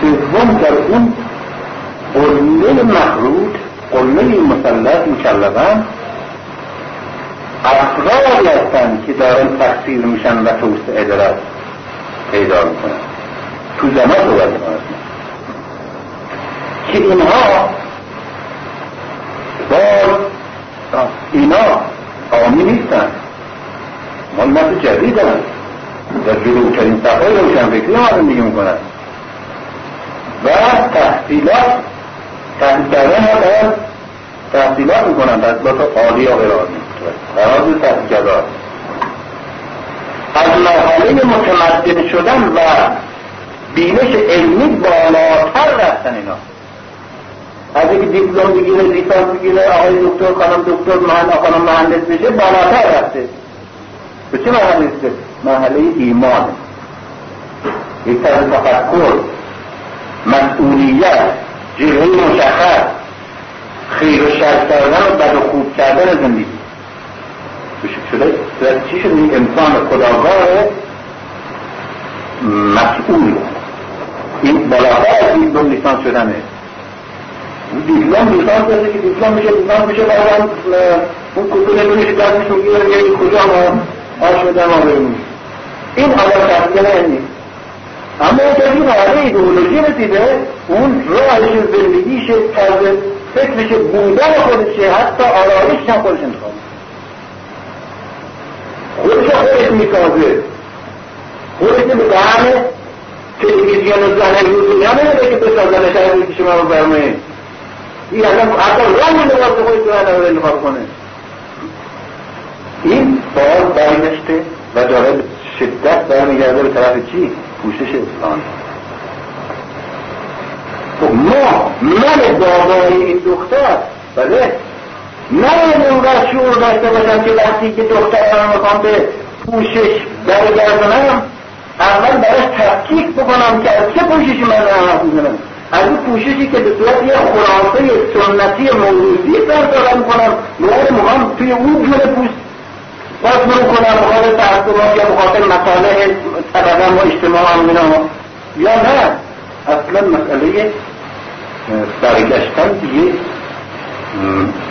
سوم در اون قله مخروط قله مسلط مکلفن. افرادی هستند که دارن تحصیل میشن و توسعه دارد پیدا می‌کنن. تو زمان صحبت که اینها باز اینا آمی نیستن. ملت جدید هست در جلوترین صفحه روشنفکری ها زندگی می‌کنن. و تحصیلات تحصیل کردن ها باید تحصیلات می‌کنن. تحصیلات عالی یا غیر عالی قرار تحصیل کرده از مرحله متمدن شدن و بینش علمی بالاتر رفتن اینا. از اینکه دیپلم بگیره لیسانس بگیره آقای دکتر خانم دکتر مهند خانم مهندس بشه بالاتر رفته. به چه مرحله رسیده؟ مرحله ایمان. یک طرز تفکر مسئولیت جلوه مشخص خیر و شر کردن و بد و خوب کردن زندگی. شده چی شده؟ این انسان خداگاه مسئول این بالاتر از این دو لیسانس شدنه. دیپلم لیسانس داره که دیپلم میشه لیسانس میشه بعدا اون کتو نمیشه دستش می‌گیره یه کجا ما آش بدن ما برمون این حالا تحصیل نیست اما اگر این حاله ایدئولوژی رسیده اون راهش زندگیش طرز فکرش بودن خودشه حتی آرایش هم خودش انتخاب خودش خودش می‌سازه. خودش به دهن تلویزیون زن روزی نمیده که بسازنش از شما رو برمه. این اصلا حتی رنگ لباس خودش رو انتخاب کنه. این باز برگشته و داره شدت برمیگرده به طرف چی؟ پوشش اسلام. خب ما من بابای این دختر بله؟ من اونقدر شعور داشته باشم که وقتی که دخترم می‌خوام به پوشش برگردنم اول براش تفکیک بکنم که از چه پوششی من رو می‌زنم از این پوششی که به صورت یه خرافه سنتی موروثی برقرار می‌کنم موقع می‌خوام توی اون جور پوست باز مرو کنم؟ بخاطر تعصبات یا بخاطر مصالح طبقه و اجتماع هم اینا یا نه؟ اصلا مسئله برگشتن به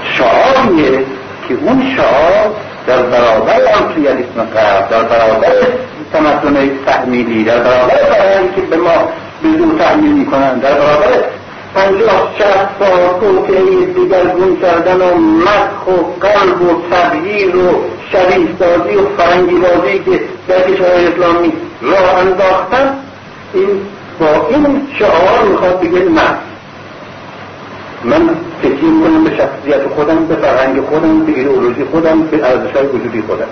شعاریه که اون شعار در برابر امپریالیسم غرب در برابر تمدن تحمیلی در برابر فرهنگی که به ما به دو تحمیل می‌کنن در برابر پنجاه شهست سال توطعه دیگرگون کردن و مسخ و قلب و تغییر و سازی و فرنگی بازی که در کشورهای اسلامی راه انداختن این با این شعار می‌خواد بگه نه. من تکیه کنم به شخصیت خودم به فرهنگ خودم به ایدئولوژی خودم به ارزشهای وجودی خودم.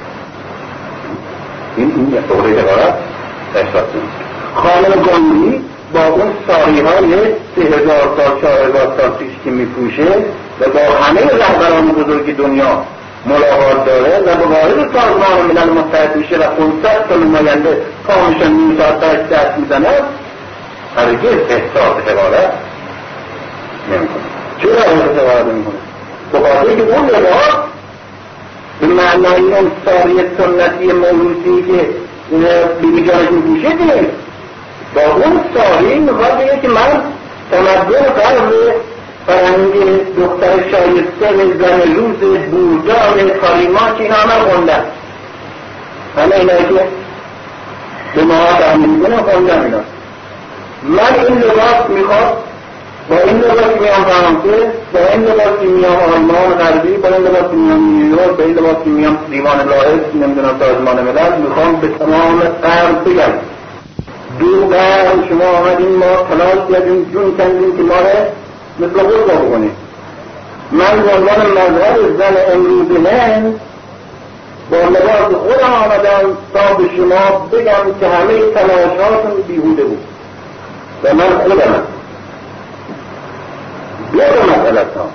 این این دوره عبارت احساس خانم گاندی با اون ساری های سه هزار سال چهار هزار سال پیش که میپوشه و با همه رهبران بزرگ دنیا ملاقات داره و به وارد سازمان ملل متحد میشه و 500 تا نماینده پامشان نیم ساعت دست می‌زنه هرگز احساس حقارت نمی‌کنه. چرا احساس حقارت نمی‌کنه به خاطر که اون لباس به معنای اون ساری سنتی موروثی که بیبی جانش میپوشه نیست با اون ساری می‌خواد بگه که من تمدن غرب فرنگ دختر شایسته زن روز بودان کاریما که اینا همه خوندن همه اینا که به ما تحمیل کنه خوندن اینا. من این لباس می‌خواد با این لباس میام فرانسه با این لباس میام آلمان غربی با این لباس میام نیویورک با این لباس میام دیوان لاحظ نمی‌دونم سازمان ملل می‌خوام به تمام غرب بگم. دو قرن شما آمدین ما تلاش کردیم جون کندیم که ما مثل خود بکنیم. من به عنوان مذهب زن امروز هند با لباس خودم آمدم تا به شما بگم که همه تلاش هاتون بیهوده بود. و من خودمم دو مسئله ها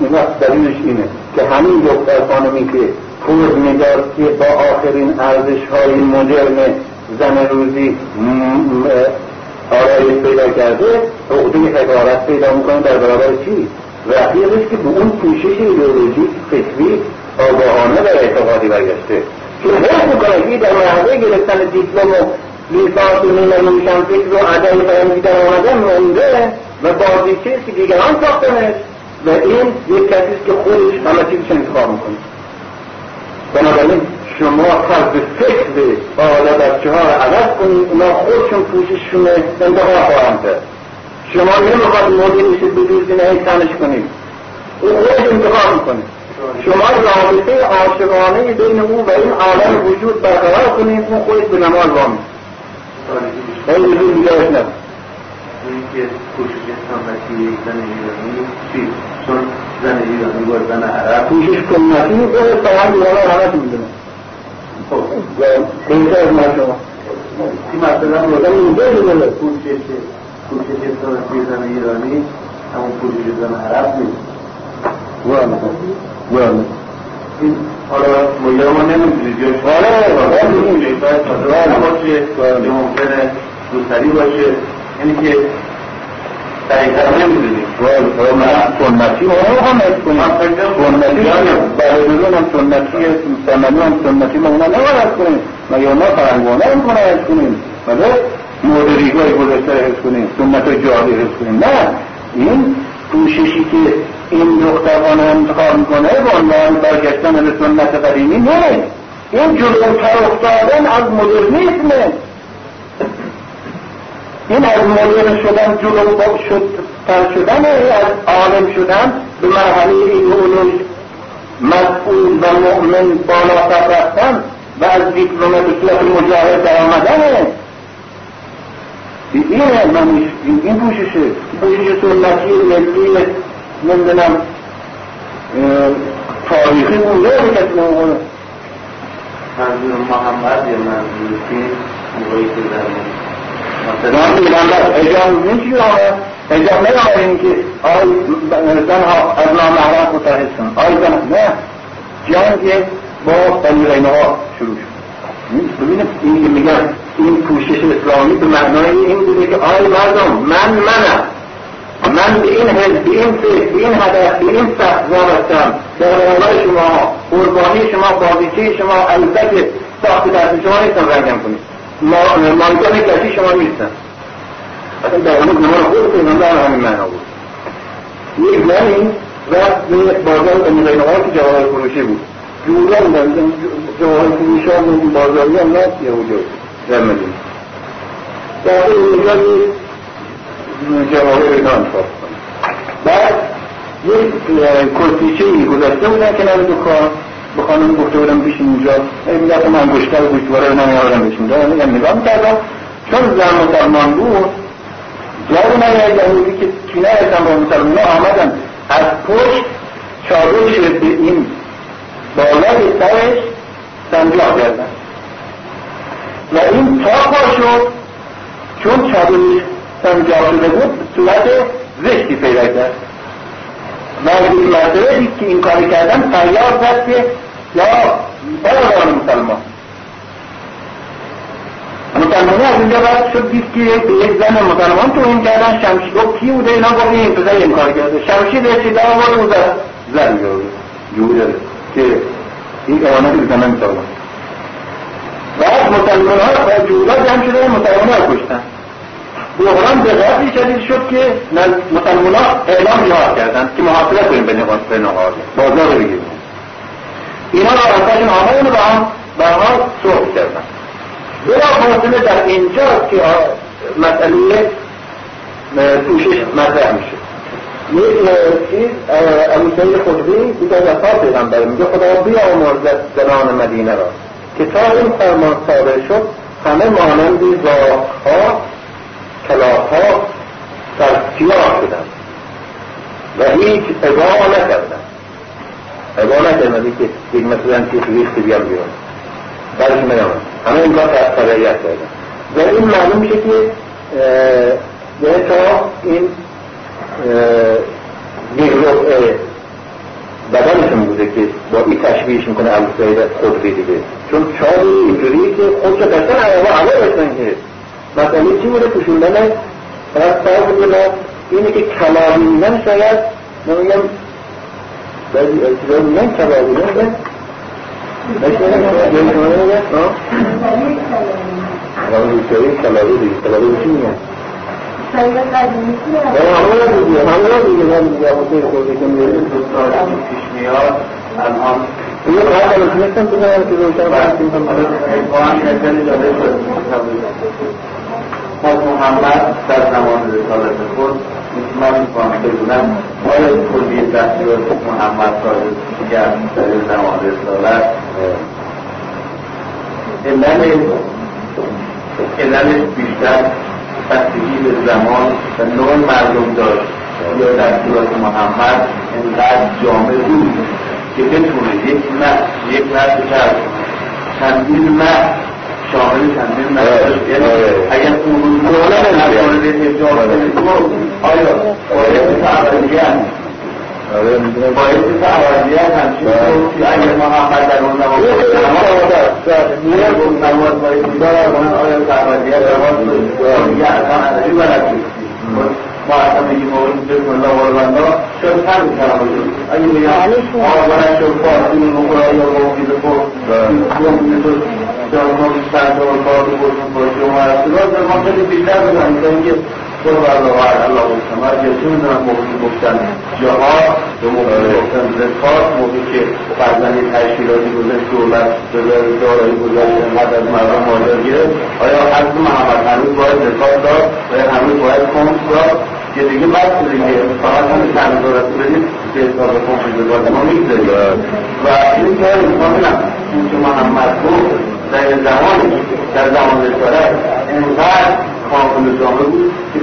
این دلیلش اینه که همین دختر خانمی که پور که با آخرین ارزش های مدرن زن روزی آرایش پیدا کرده عقده حقارت پیدا می‌کنه در برابر چی؟ رفیقش که به اون پوشش ایدئولوژیک فکری آگاهانه و اعتقادی برگشته که حس می‌کنه که در مرحله گرفتن دیپلم و لیسانس و نیمه روشن فکر و عدم فرنگی در آمده مونده و بازیچه که دیگران ساختنش و این یک کسی که خودش همه چیزش انتخاب می‌کنه. بنابراین شما طرز فکر بالا بچه ها رو عوض کنید اونا خودشون پوشششون انتخاب خواهند کرد. شما نمی‌خواد مدیر به جز اینه تنش کنید. او خودش انتخاب می‌کنه. شما رابطه عاشقانه بین او و این عالم وجود برقرار کنید اون خودش به نماز وامی خیلی دیگه دیگه نبود اینکه کوشش سنتی زن ایرانی چی؟ چون زن ایرانی با زن عرب کوشش سنتی به فقط همه تو می‌دونه خب. بهتر از من شما. این مثلا مثلا اینجا می‌دونه کوشش کوشش سنتی زن ایرانی همون کوشش زن عرب نیست. والا والا. این حالا مگر ما نمی‌دونید یا آره، آره، باشه بله. یا ممکنه روسری باشه. یعنی که دقیقا من سنتی رو هم حس کنیم سنتی نمی‌کنم. برای بدون هم سنتی سنتی هم سنتی ما اونا نباید حس کنیم. مگه اونا فرنگانه هم کنه حس کنیم؟ مگه مورد ریگای حس کنیم سنت حس کنیم. نه این پوششی که این دختر خانه انتخاب می‌کنه به عنوان برگشتن به سنت قدیمی نه این جلوتر افتادن از مدرنیسمه این از مدرن شدن جلو شد تر شدن از عالم شدن به مرحله ایدئولوژ مسئول و مؤمن بالاتر رفتن و از دیپلم به صورت مجاهد در آمدنه اینه منش این این پوششه. پوشش سنتی ملی نمی‌دونم تاریخی بوده به کسی نمی‌کنه. منظور محمد یا منظور کی؟ موقعی که من مثلا پیغمبر اجام چی آمد اجام این که آی زن ها از نامحرم متحد کن آی زن نه. جنگ با بنی ها شروع شد. ببینید این که میگن این پوشش اسلامی به معنای این بوده که آی مردم من منم. من به این حزب به این فکر به این هدف به این سخت وابستم. در راه شما قربانی شما بازیچه شما البته ساخت دست شما نیستم رنگم کنید. ما مالکان کسی شما نیستن. اصلا در همون زمان خود پیغمبر همین معنا بود. یک زنی رفت به بازار به ها که جواهر فروشی بود. جوران بندن جواهر فروشی ها بود بازاری هم نست یهودی در مدینه. در اونجا یک جواهر اینا انتخاب بعد یک کلتیچه ای گذاشته بودن کنار دکان. به خانم گفته بودم بیش اینجا. ای میگه من گشتر و گوشتواره نمیارم بشین دارم میگم نگاه می‌کردم. چون زن مسلمان بود جوان های یهودی که کینه هستن با مسلمان آمدن. از پشت چادرش به این بالای سرش سنجاق کردن و این تا شد چون چادرش سنجاق شده بود صورت زشتی پیدا کرد. و این مرتبه که این کاری کردن فریاد زد که یا برادران مسلمان مسلمانی از اینجا بعد شد دید که یک زن مسلمان تو این کردن شمشیر گفت کی بوده اینا گفت این پسر این کار کرده شمشیر رسیده آورد و زد زن جوری که این اعانت به زنان مسلمان بعد مسلمان ها جودا جمع شده مسلمان ها کشتن بحران به قدری شدید شد که مسلمان ها اعلام جهاد کردن که محاصره کنیم به نقاط بازار بگیریم اینا را رفتشون آمدن با هم با هم صحب کردن. بلا فاصله در اینجا که مسئله پوشش مطرح میشه. یک چیز ابو سعید خدری دیگه وفا پیغمبر میگه خدا بیامرزد زنان مدینه را. که تا این فرمان صادر شد همه مانندی زاخها کلاهها در سیاه شدن و هیچ ادعا نکردن نکردن که یک مثلا چیز ریخت بیام بیرون. برش میامد همه این کار تبعیت کردن و این معلوم میشه که یعنی تا این یک ربع بدنشون بوده که با این تشبیهش می‌کنه ابو سعید خدری دیگه. چون چاری اینجوری که خودش قشن علاوه علاوه بسن که مثلا چی بوده؟ پوشوندن فقط سر بوده اینه که کلامی میگن شاید من با هم نظری داده شد خود محمد در زمان رسالت خود من می‌کنم بگونم آیا کلی دستور محمد صادق کرد در زمان رسالت علل عللش بیشتر بستگی به زمان و نوع مردم داشت. یا دستورات محمد انقدر جامع بود که بتونه یک متن یک متن کرد چندین متن شامل چندین متن یعنی اگر اون روز مورد حجاب آیا باید تعبدیت باید تعبدیت همچین که اگر محمد در اون نماز باید آیا تعبدیت نماز یا اصلا ازشی بلد ما اصلا بگیم اون بسم الله و الله شد هم کلام شد اگه بگم آقا شد فارسی مقرا یا موقعی بکن موقعی تو جانما بیشتر تو کار بودن باشی و در ما خیلی بیشتر که اینکه تو الله سمر چه می‌دونم موقعی گفتن جاها به موقعی گفتن زکات موقعی که فرزنی تشکیلاتی گذاشت دولت به دارایی گذاشت انقدر از مردم ماجر گرفت. آیا حضرت محمد هنوز باید زکات داد؟ و هنوز باید کمس داد؟ که دیگه بس دیگه فقط همین چند دولت بدید به حساب زکات ما می‌گذاریم. و این که این که محمد گفت در زمانی در زمان رسالت اینقدر کامل جامعه بود که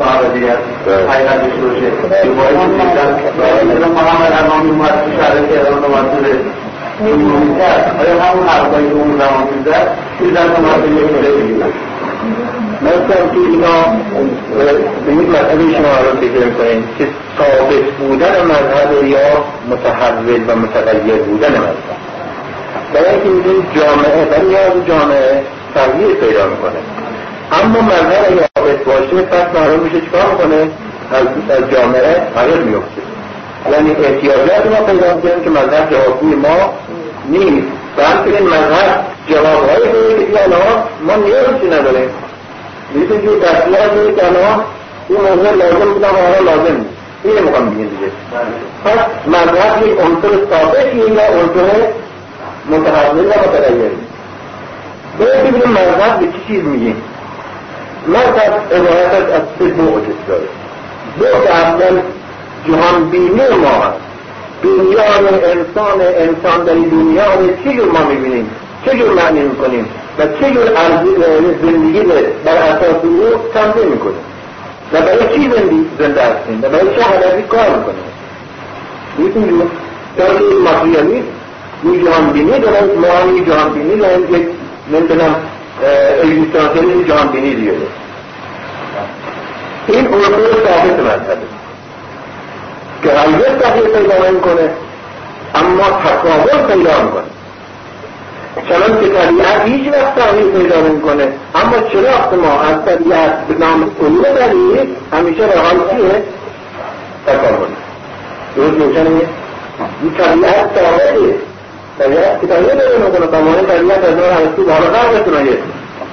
عبادیت حقیقتش روشه که باید میدن محمد امامی اومد تو شهر تهران اومد این کرد آیا همون که اون زمان می‌زد که در اومد یک بگیرن مثلا به یک مسئله که ثابت بودن مذهب یا متحول و متغیر بودن مذهب برای اینکه جامعه برای نیاز جامعه تغییر پیدا می‌کنه. اما مذهب اگه ثابت باشه پس معلوم میشه چیکار می‌کنه؟ از, جامعه غیر میفته یعنی احتیاجات ما پیدا می‌کنیم که مذهب جوابگوی ما نیست. بلکه این مذهب جوابهایی داره که الان ما نیازی نداریم. می‌تونی که دستیار داره که الان این موضوع لازم بودم و لازم نیست. اینه می‌خوام بگیم دیگه. پس مذهب یک عنصر ثابتی یا عنصر متحول و متغیری باید ببینیم مذهب به چی چیز میگیم مذهب عبارت از سه بعد داره. بعد اول جهان بینی ما هست. دنیا رو انسان انسان در دنیا رو چجور ما می‌بینیم؟ چجور معنی می‌کنیم؟ و چجور زندگی بر اساس او تنظیم می‌کنیم. و برای چی زنده هستیم؟ و برای چه هدفی کار می‌کنیم؟ می‌تونیم که این این جهان بینی دارن ما جهان بینی دارن یک نمی‌تونم اگزیستانسیالیسم جهان بینی دیگه. این اصول ثابت مذهبه. که هرگز تغییر پیدا نمی‌کنه اما تکامل پیدا می‌کنه. چنان که طبیعت هیچ وقت تغییر پیدا نمی‌کنه. اما چرا ما از طبیعت به نام علوم داریم همیشه به حال چیه؟ تکامل. درست این طبیعت ثابته که تغییر پیدا نمی‌کنه تمام طبیعت از نوع هستی بالا قرار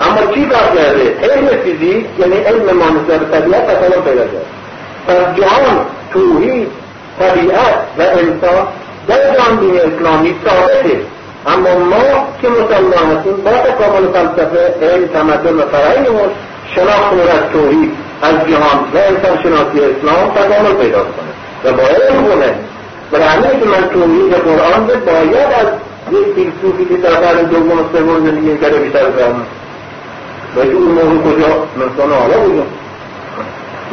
اما چی کار کرده؟ علم فیزیک یعنی علم ما نسبت طبیعت تکامل پیدا کرد. پس جهان توحید طبیعت و انسان در جهانبینی اسلامی ثابته. اما ما که مسلمان هستیم با تکامل فلسفه علم تمدن و فرهنگمون شناختمون از توحید از جهان و انسان شناسی اسلام تکامل پیدا کنه و کنه برای همه که من توحید قرآن به باید از یک فیلسوفی که در قرن دوم و سوم زندگی کرده بیشتر فهمم و اون موقع کجا؟ انسان آلا بودم.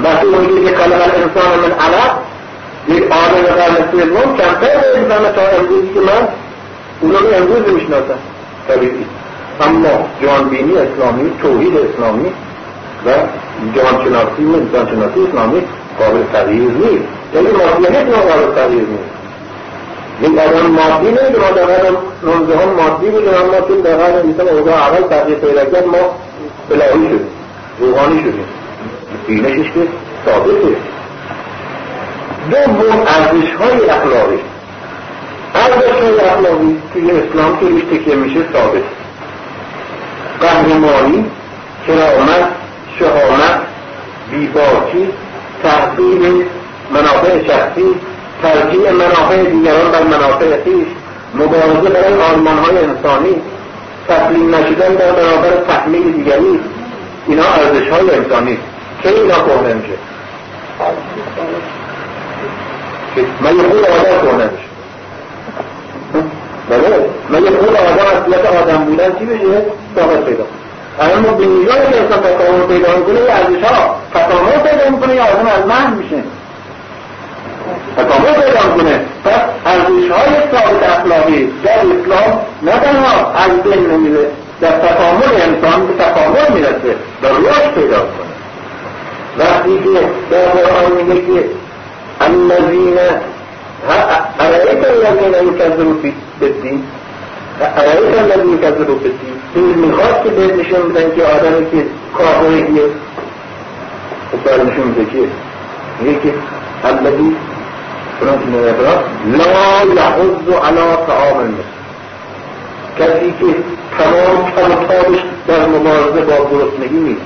وقتی اون که خلق الانسان من علق یک آدم قرن سوم کمتر انسان تا امروزی که من اونا رو امروز می‌شناسم. طبیعی. اما جانبینی اسلامی توحید اسلامی و جانشناسی و انسانشناسی اسلامی قابل تغییر نیست. یعنی مادیت قابل تغییر نیست. یک آدم مادی نیست ما در قرن نوزدهم مادی بودیم اما چون در قرن بیستم اوضاع اول تغییر پیدا کرد ما الهی شدیم روحانی شدیم. بینشش که ثابته دوم ارزش های اخلاقی. ارزش های اخلاقی توی اسلام که روش تکیه میشه ثابت. قهرمانی کرامت شهامت بیباکی تحصیل منافع شخصی ترجیح منافع دیگران بر منافع خویش مبارزه برای آرمان های انسانی تسلیم نشدن در برابر تحمیل دیگری اینا ارزش های انسانی. که اینا کهنه میشه. من یه خود آدم کهنه میشه. بله؟ من یه خود آدم اصلیت آدم بودن چی بشه؟ پیدا. اما به میزانی که انسان تکامل پیدا می‌کنه؟ یه ارزش ها تکامل پیدا می‌کنه یه آدم از من میشه تکامل پیدا می‌کنه. پس ارزش های ثابت اخلاقی. در اسلام نه تنها از بین نمیره در تکامل انسان به تکامل می‌رسه در رشد پیدا کنه وقتی که در قرآن میگه که الذین ارائیت الذین یکذبوا بالدین ارائیت الذین یکذبوا بالدین این می‌خواد که بهت نشون بدن که آدمی که کافرهیه خب بر نشون میده که میگه که الذی فرانس نویبرا لا یحض علی طعام المسلم کسی که تمام کلماتش در مبارزه با گرسنگی نیست.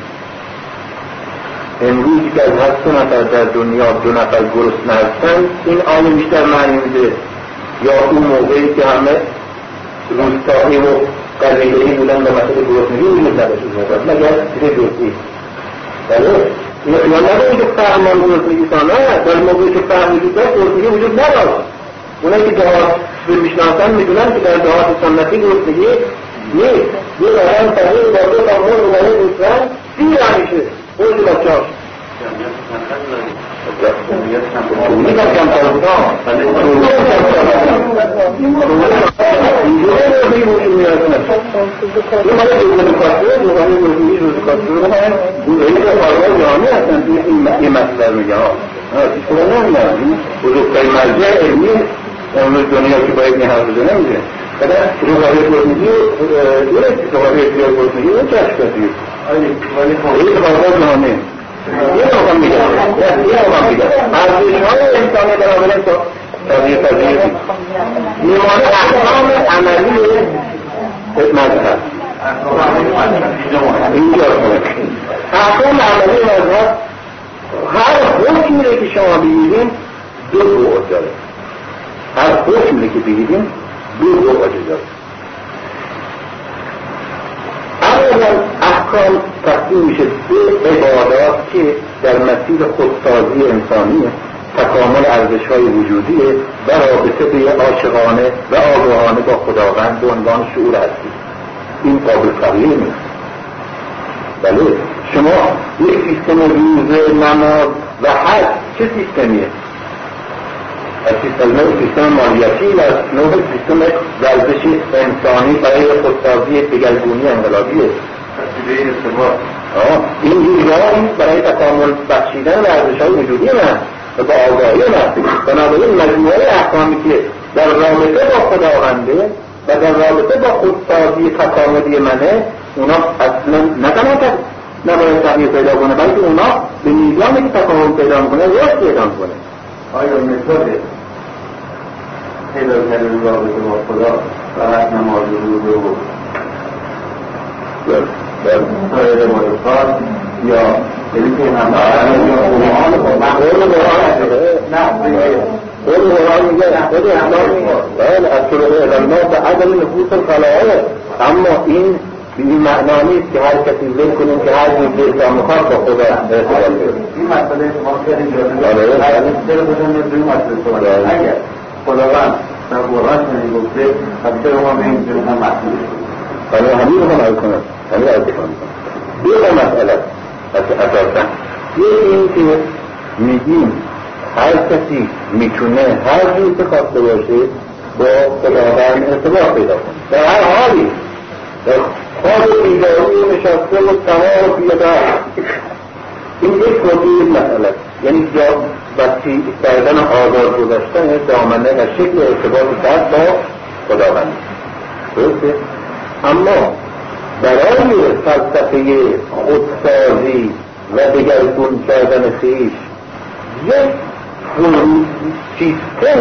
امروز که از هفت نفر در دنیا دو نفر گرسنه هستن این آیه بیشتر معنی میده. یا اون موقعی که همه روستایی و قبیلهی بودن به مسئله گرسنگی وجود نداشت موقع. مگر چیز جزئی بله. یا نداره که فرمان گرسنگی نه در موقعی که فهم وجود داشت وجود نداشت. اونایی که دهات می‌شناسن می‌دونن که در دهات سنتی گرسنگی نیست. یه آدم تغییر با دو تا مرغ اومده گوسفند سیر همیشه خود بچه‌هاش این این این مسئله میگه ها نمیدن بزرگترین مرجع علمی امروز دنیا که باید این حرف بزنه میگه kada روحانی درست روحانی اختیار گرسنگی رو کشف کردید این کارگاه جهانی یه رقم میگم یه رقم میگم ارزش های انسانی برابر تغییر پذیر میمانه احکام عملی مذهب اینجا احکام عملی مذهب هر حکمی که شما بگیریم دو بعد داره. هر حکمی که بگیریم دو بعد داره اولا تقسیم میشه به عبادات که در مسیر خودسازی انسانی تکامل ارزش های وجودی و رابطه به عاشقانه و آگاهانه با خداوند به عنوان شعور هستید این قابل تغییر نیست. بله شما یک سیستم روزه نماز و حج چه سیستمیه؟ از سیستم مالیاتی و نوع سیستم ورزش انسانی برای خودسازی دگرگونی انقلابیه. این دیگران برای تکامل بخشیدن ارزش های وجودی من و با آگاهی من بنابراین مجموعه احکامی که در رابطه با خداونده و در رابطه با خودسازی تکاملی منه اونا اصلا نه تنها نباید تغییر پیدا کنه بلکه اونا به میزانی که تکامل پیدا کنه رشد پیدا کنه آیا متد پیدا کردن رابطه با خدا فقط نماز و سایر مدرسات یا که هم قرآن قول قرآن میگه. خود اسلام بله از طرق علما به عدم نفوس الخلائق. اما این به این معنا نیست که هر کسی ول کنیم که هر جور دلتا می‌خواد با خدا کنیم این مسئله شما خیلی جالبه. آره. اگر آره. کنیم. اگر خداوند در قرآن گفته چرا ما به این جور هم مسئول حالا همین رو هم کنم. همین رو کنم. دو تا مسئله اساسا. یکی این که میگیم هر کسی می‌تونه هر جور که خواسته باشه با خداوند ارتباط پیدا کنه. در هر حالی در خواب بیداری نشسته و تمام پیاده این یک موضوع مسئله. یعنی جا وقتی کردن آزاد گذاشتن دامنه و شکل ارتباط فرد با خداوند. درسته؟ اما برای فلسفه خودسازی و دگرگون کردن خیش یک سیستم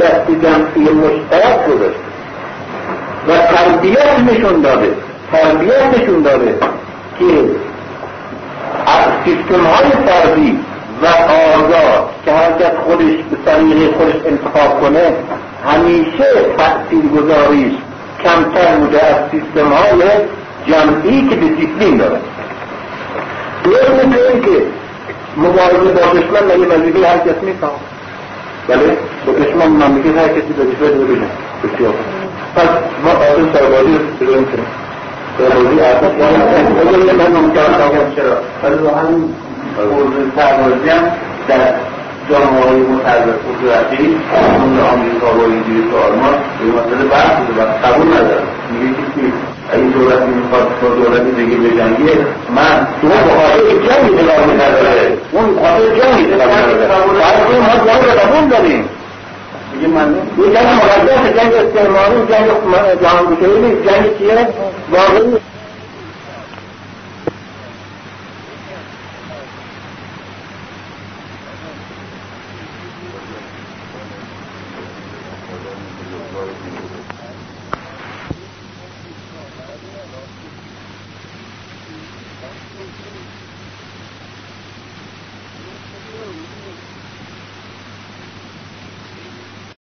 دست جمعی مشترک گذاشته و تربیت نشون داده تربیت نشون داده که از سیستم های فردی و آزاد که هر کس خودش به طریق خودش انتخاب کنه همیشه تأثیر گذاریش کمتر بوده از سیستم های جمعی که دیسیپلین داره. درست مثل که مبارزه با دشمن مگه وظیفه هر کس می‌خواد بله با دشمن مملکت هر کسی وظیفه داره بگه بسیار پس ما آدم سربازی رو بگویم کنیم سربازی اصلا بگویم من ممکن چرا؟ ولی همین حوزه سربازی هم در جامعه های متعرض قدرتی اون آمریکا و انگلیس و آلمان به مسئله بحث بوده و قبول ندارم میگه که اگه دولتی می‌خواد با دولت دیگه بجنگه من اون بخاطر جنگ ادامه نداره اون بخاطر جنگ ادامه نداره. برای ما جنگ رو قبول داریم. میگه من جنگ مقدس جنگ استعماری جنگ جهان گشایی نیست. جنگ چیه؟ واقعی